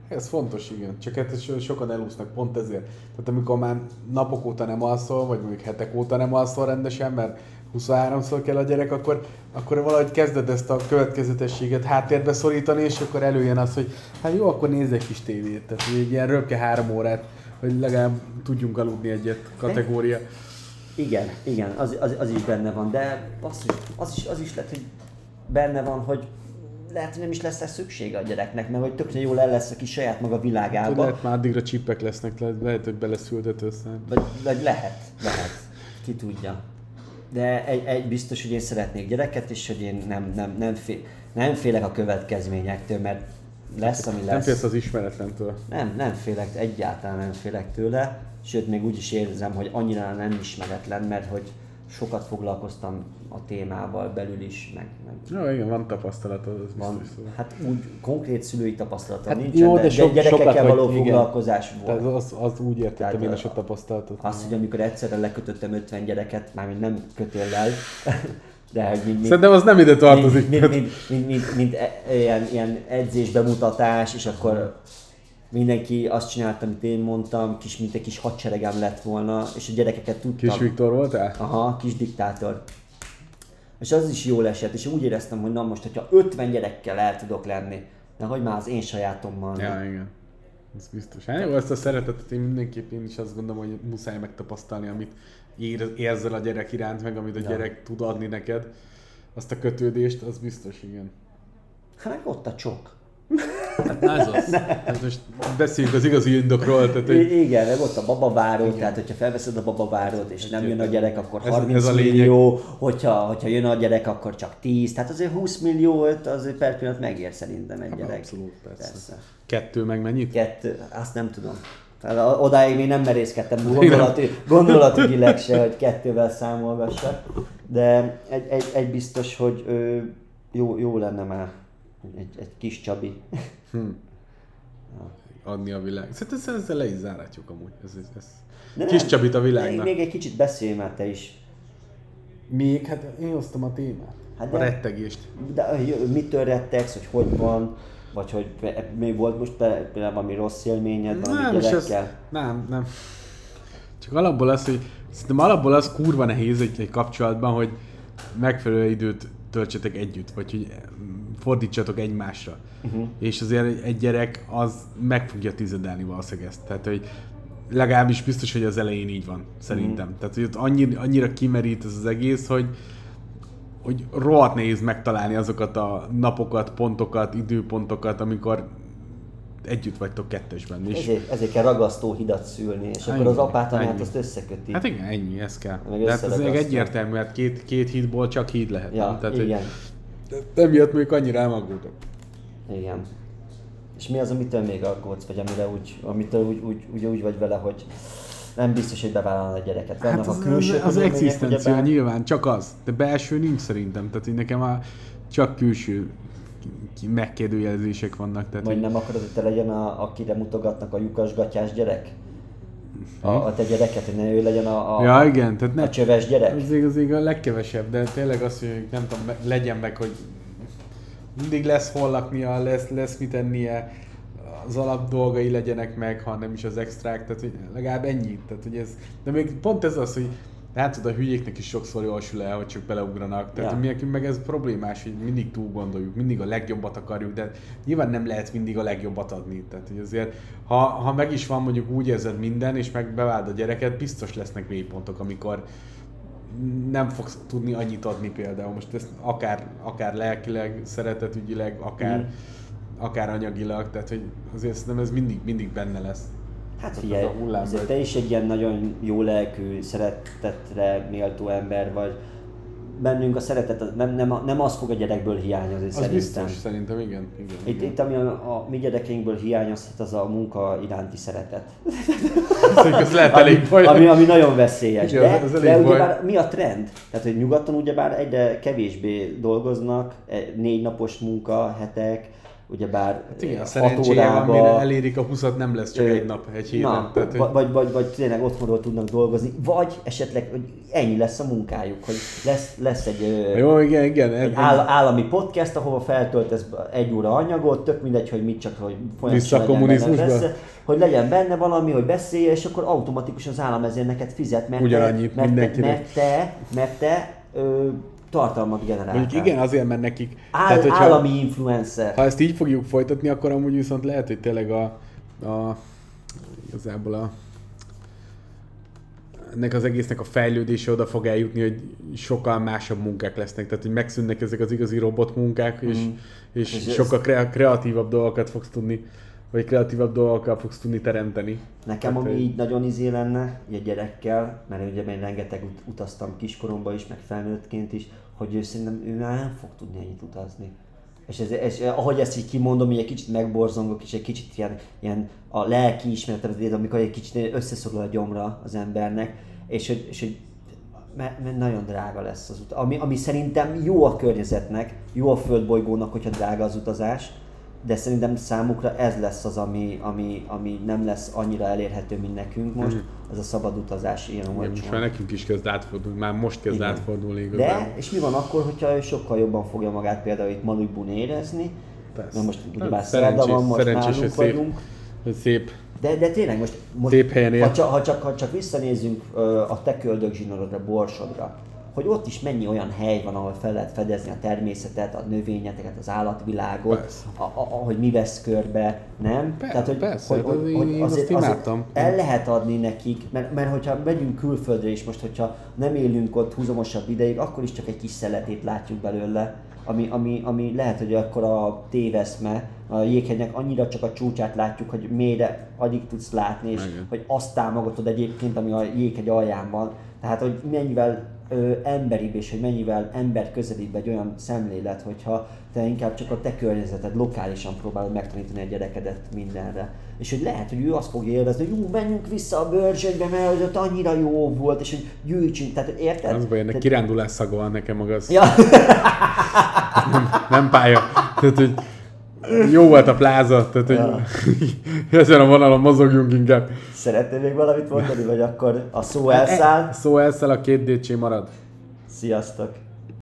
Ez fontos, igen. Csak hát so- sokan elúsznak pont ezért. Tehát amikor már napok óta nem alszol, vagy mondjuk hetek óta nem alszol rendesen, mert 23-szor kell a gyerek, akkor, akkor valahogy kezded ezt a következetességet háttérbe szorítani, és akkor előjön az, hogy hát jó, akkor nézz egy kis tévét. Tehát egy ilyen röpke három órát, hogy legalább tudjunk aludni egyet kategória. Igen, igen, az, az, az is benne van, de az is, az, is, az is lehet, hogy benne van, hogy lehet, hogy nem is lesz szüksége a gyereknek, mert hogy tökre jól el lesz a kis saját maga világába. Lehet már addigra csipek lesznek, lehet, lehet hogy beleszüldet össze. Vagy, vagy lehet, lehet, ki tudja. De egy, egy biztos, hogy én szeretnék gyereket, és hogy én nem, nem, nem, fél, nem félek a következményektől, mert lesz, ami lesz. Nem félsz az ismeretlentől. Nem, nem félek, egyáltalán nem félek tőle, sőt még úgy is érzem, hogy annyira nem ismeretlen, mert hogy sokat foglalkoztam a témával belül is, meg, meg Ja, igen, van tapasztalatod, az van, biztos. Szóval. hát úgy konkrét szülői tapasztalatom Hát nincsen, jó, de, de sok- gyerekekkel sokat való vagy, igen. foglalkozás volt. Tehát az, az úgy értettem én a- is a tapasztalatot. Azt, hogy amikor egyszerre lekötöttem 50 gyereket, mármint nem kötéllel, de hogy mint, mint, Szerintem az nem ide tartozik. mint, mint, mint, mint, mint, mint e, ilyen, ilyen edzés bemutatás, és akkor mindenki azt csinálta, amit én mondtam, kis, mint egy kis hadseregem lett volna, és a gyerekeket tudtam. Kis Viktor voltál? Aha, kis diktátor. És az is jól esett, és úgy éreztem, hogy na most, hogyha 50 gyerekkel el tudok lenni, de hogy már az én sajátommal. nem. Ja, igen. Ez biztos. Hát jó, ezt a szeretetet én mindenképp én is azt gondolom, hogy muszáj megtapasztalni, amit ér, érzel a gyerek iránt, meg amit a Ja. gyerek tud adni neked. Azt a kötődést, az biztos, igen. Hát meg ott a csok. Hát ez az. Hát most beszéljünk az igazi indokról, tehát hogy igen, meg ott a babaváró, tehát hogyha felveszed a babavárót, és nem jön a gyerek, akkor Ez- 30 ez a lényeg. millió, hogyha, hogyha jön a gyerek, akkor csak 10. Tehát azért 20 milliót azért per pillanat megér szerintem egy gyerek. abszolút, persze. Persze. kettő meg mennyit? Kettő, azt nem tudom. Tehát a- odáig még nem merészkedtem gondolati, gondolatigileg se, hogy kettővel számolgassak. De egy, egy, egy biztos, hogy jó, jó lenne már egy, egy kis Csabi. Hm. Adni a világ. Szerintem ezzel- ezzel le is zárhatjuk amúgy. Ez, ez, ez. De Kis nem, Csabit a világnak. még egy kicsit beszélj már te is. Még? Hát én hoztam a témát. Hát a de- rettegést. De ö, mitől rettegsz, hogy hogy van, vagy hogy pe- még volt most például valami rossz élményed valami Nem, és ez, gyerekkel? nem, nem. Csak alapból az, hogy szerintem alapból az kurva nehéz egy, egy kapcsolatban, hogy megfelelő időt töltsetek együtt, vagy hogy fordítsatok egymásra. Uh-huh. És azért egy- egy gyerek az meg fogja tizedelni valószínűleg ezt. Tehát, hogy legalábbis biztos, hogy az elején így van, szerintem. Uh-huh. Tehát, hogy ott annyira, annyira kimerít ez az egész, hogy hogy rohadt nehéz megtalálni azokat a napokat, pontokat, időpontokat, amikor együtt vagytok kettesben. És Ezért, ezért kell ragasztó hidat szülni, és akkor Ennyi, az apát anyát azt összeköti. Hát igen, ennyi, ez kell. Meg De hát ez még egyértelmű, hát két, két hídból csak híd lehet. ja, nem? Tehát, igen, Hogy, emiatt mondjuk annyira elmagultok. igen. És mi az, amitől még aggódsz, vagy amire úgy, amitől úgy, úgy, úgy, úgy vagy vele, hogy nem biztos, hogy bevállalna a gyereket. Vannak Hát a az, külső az, az egzisztencia nyilván, csak az. De belső nincs szerintem. Tehát így nekem a csak külső megkérdőjelezések vannak. Tehát, Vagy hogy- nem akarod, hogy te legyen, a, akire mutogatnak a lyukas gatyás gyerek? A, a te gyereket, hogy ne ő legyen a, a, Ja, igen, tehát ne, a csöves gyerek? Ez igaz, a legkevesebb, de tényleg az, hogy nem tudom, legyen meg, hogy mindig lesz hol laknia, lesz, lesz mit ennie, az alap dolgai legyenek meg, ha nem is az extrák, tehát hogy legalább ennyi. Tehát, hogy ez, de még pont ez az, hogy látod, a hülyéknek is sokszor jól sül el, hogy csak beleugranak. Tehát, Ja. nekünk meg ez problémás, hogy mindig túl gondoljuk, mindig a legjobbat akarjuk, de nyilván nem lehet mindig a legjobbat adni. Tehát, hogy azért, ha, ha meg is van mondjuk úgy érzed minden, és meg beváld a gyereket, biztos lesznek mélypontok, amikor nem fogsz tudni annyit adni például. Most ezt akár, akár lelkileg, szeretetügyileg, akár, Mm. akár anyagilag, tehát hogy azért szerintem ez mindig, mindig benne lesz. Hát Ez figyelj, a hullám azért vagy. te is egy ilyen nagyon jó lelkű, szeretetre méltó ember vagy. Bennünk a szeretet nem, nem, nem az fog a gyerekből hiányozni Az szerintem. biztos, szerintem igen. igen, Itt, igen. itt ami a, a mi gyerekeinkből hiányozhat, az a munka iránti szeretet. Ez lehet elég ami, baj. ami, ami nagyon veszélyes. Igen, De, az- az de ugyebár mi a trend? Tehát, hogy nyugaton ugyebár egyre kevésbé dolgoznak, e, négy napos munka, hetek, ugyebár Hát igen, a hat szerencséje van, órába. mire elérik a 20 nem lesz csak egy nap, egy héten. Na, Tehát, hogy, vagy, vagy, vagy, tényleg otthonról tudnak dolgozni, vagy esetleg hogy ennyi lesz a munkájuk, hogy lesz, lesz egy, jó, igen, igen. egy ez- áll, állami podcast, ahova feltöltesz egy óra anyagot, tök mindegy, hogy mit csak, hogy folyamatosan kommunizmusba? hogy legyen benne valami, hogy beszélj, és akkor automatikusan az állam ezért neked fizet, mert Ugyanannyit te, mert, te, mert te, mert te ö, tartalmat generáltak. Mondjuk igen, azért, mert nekik... Áll, tehát, hogyha, állami influencer. ha ezt így fogjuk folytatni, akkor amúgy viszont lehet, hogy tényleg a, a igazából a ennek az egésznek a fejlődése oda fog eljutni, hogy sokkal másabb munkák lesznek, tehát hogy megszűnnek ezek az igazi robot munkák, és, Mhm. és, És ez- sokkal kre- kreatívabb dolgokat fogsz tudni, vagy kreatívabb dolgokkal fogsz tudni teremteni. Nekem Tehát, ami hogy- így nagyon izé lenne, ugye gyerekkel, mert ugye én rengeteg ut- utaztam kiskoromban is, meg felnőttként is, hogy ő szerintem ő már nem fog tudni ennyit utazni. És, ez, és ahogy ezt így kimondom, így egy kicsit megborzongok, és egy kicsit ilyen, ilyen a lelki ismeretem, amikor egy kicsit összeszorul a gyomra az embernek, és hogy, és hogy mert, mert nagyon drága lesz az ut. Ami, ami szerintem jó a környezetnek, jó a földbolygónak, hogyha drága az utazás, de szerintem számukra ez lesz az, ami, ami, ami nem lesz annyira elérhető, mint nekünk most, ez a szabad utazás ilyen olcsón. most már nekünk is kezd átfordulni, már most kezd Igen. átfordulni igazából. De, és mi van akkor, hogyha ő sokkal jobban fogja magát például itt Malibun érezni, Persze. mert most ugye Hát már szerda van, most szerencsés, nálunk szép, vagyunk, szép. de, de tényleg most, most Szép helyen él. ha, csak, ha, csak, ha csak visszanézzünk ö, a te köldögzsinorodra, Borsodra, hogy ott is mennyi olyan hely van, ahol fel lehet fedezni a természetet, a növényeteket, az állatvilágot, Persze. a, a, ahogy mi vesz körbe, nem? Per- persze, hogy, hát hogy, hogy azt azért, azért el lehet adni nekik, mert, mert hogyha megyünk külföldre is most, hogyha nem élünk ott húzamosabb ideig, akkor is csak egy kis szeletét látjuk belőle, ami, ami, ami lehet, hogy akkor a téveszme, a jéghegynek annyira csak a csúcsát látjuk, hogy mélyre alig tudsz látni, és Igen. hogy azt támogatod egyébként, ami a jéghegy alján van. Tehát, hogy mennyivel ö, emberibb és hogy mennyivel ember közelibb egy olyan szemlélet, hogyha te inkább csak a te környezeted lokálisan próbálod megtanítani a gyerekedet mindenre. És hogy lehet, hogy ő azt fogja élvezni, hogy ú, menjünk vissza a bőrzsönybe, mert az ott annyira jó volt, és hogy gyűjtsünk, tehát érted? Az baj, ennek Tehát- kirándulás szaga van nekem maga, az Ja, nem pálya. Tehát, hogy jó volt a pláza, tehát, hogy ezen a vonalon mozogjunk inkább. szeretnél még valamit mondani, vagy akkor a szó elszáll? Szó elszáll, a két DC marad. Sziasztok!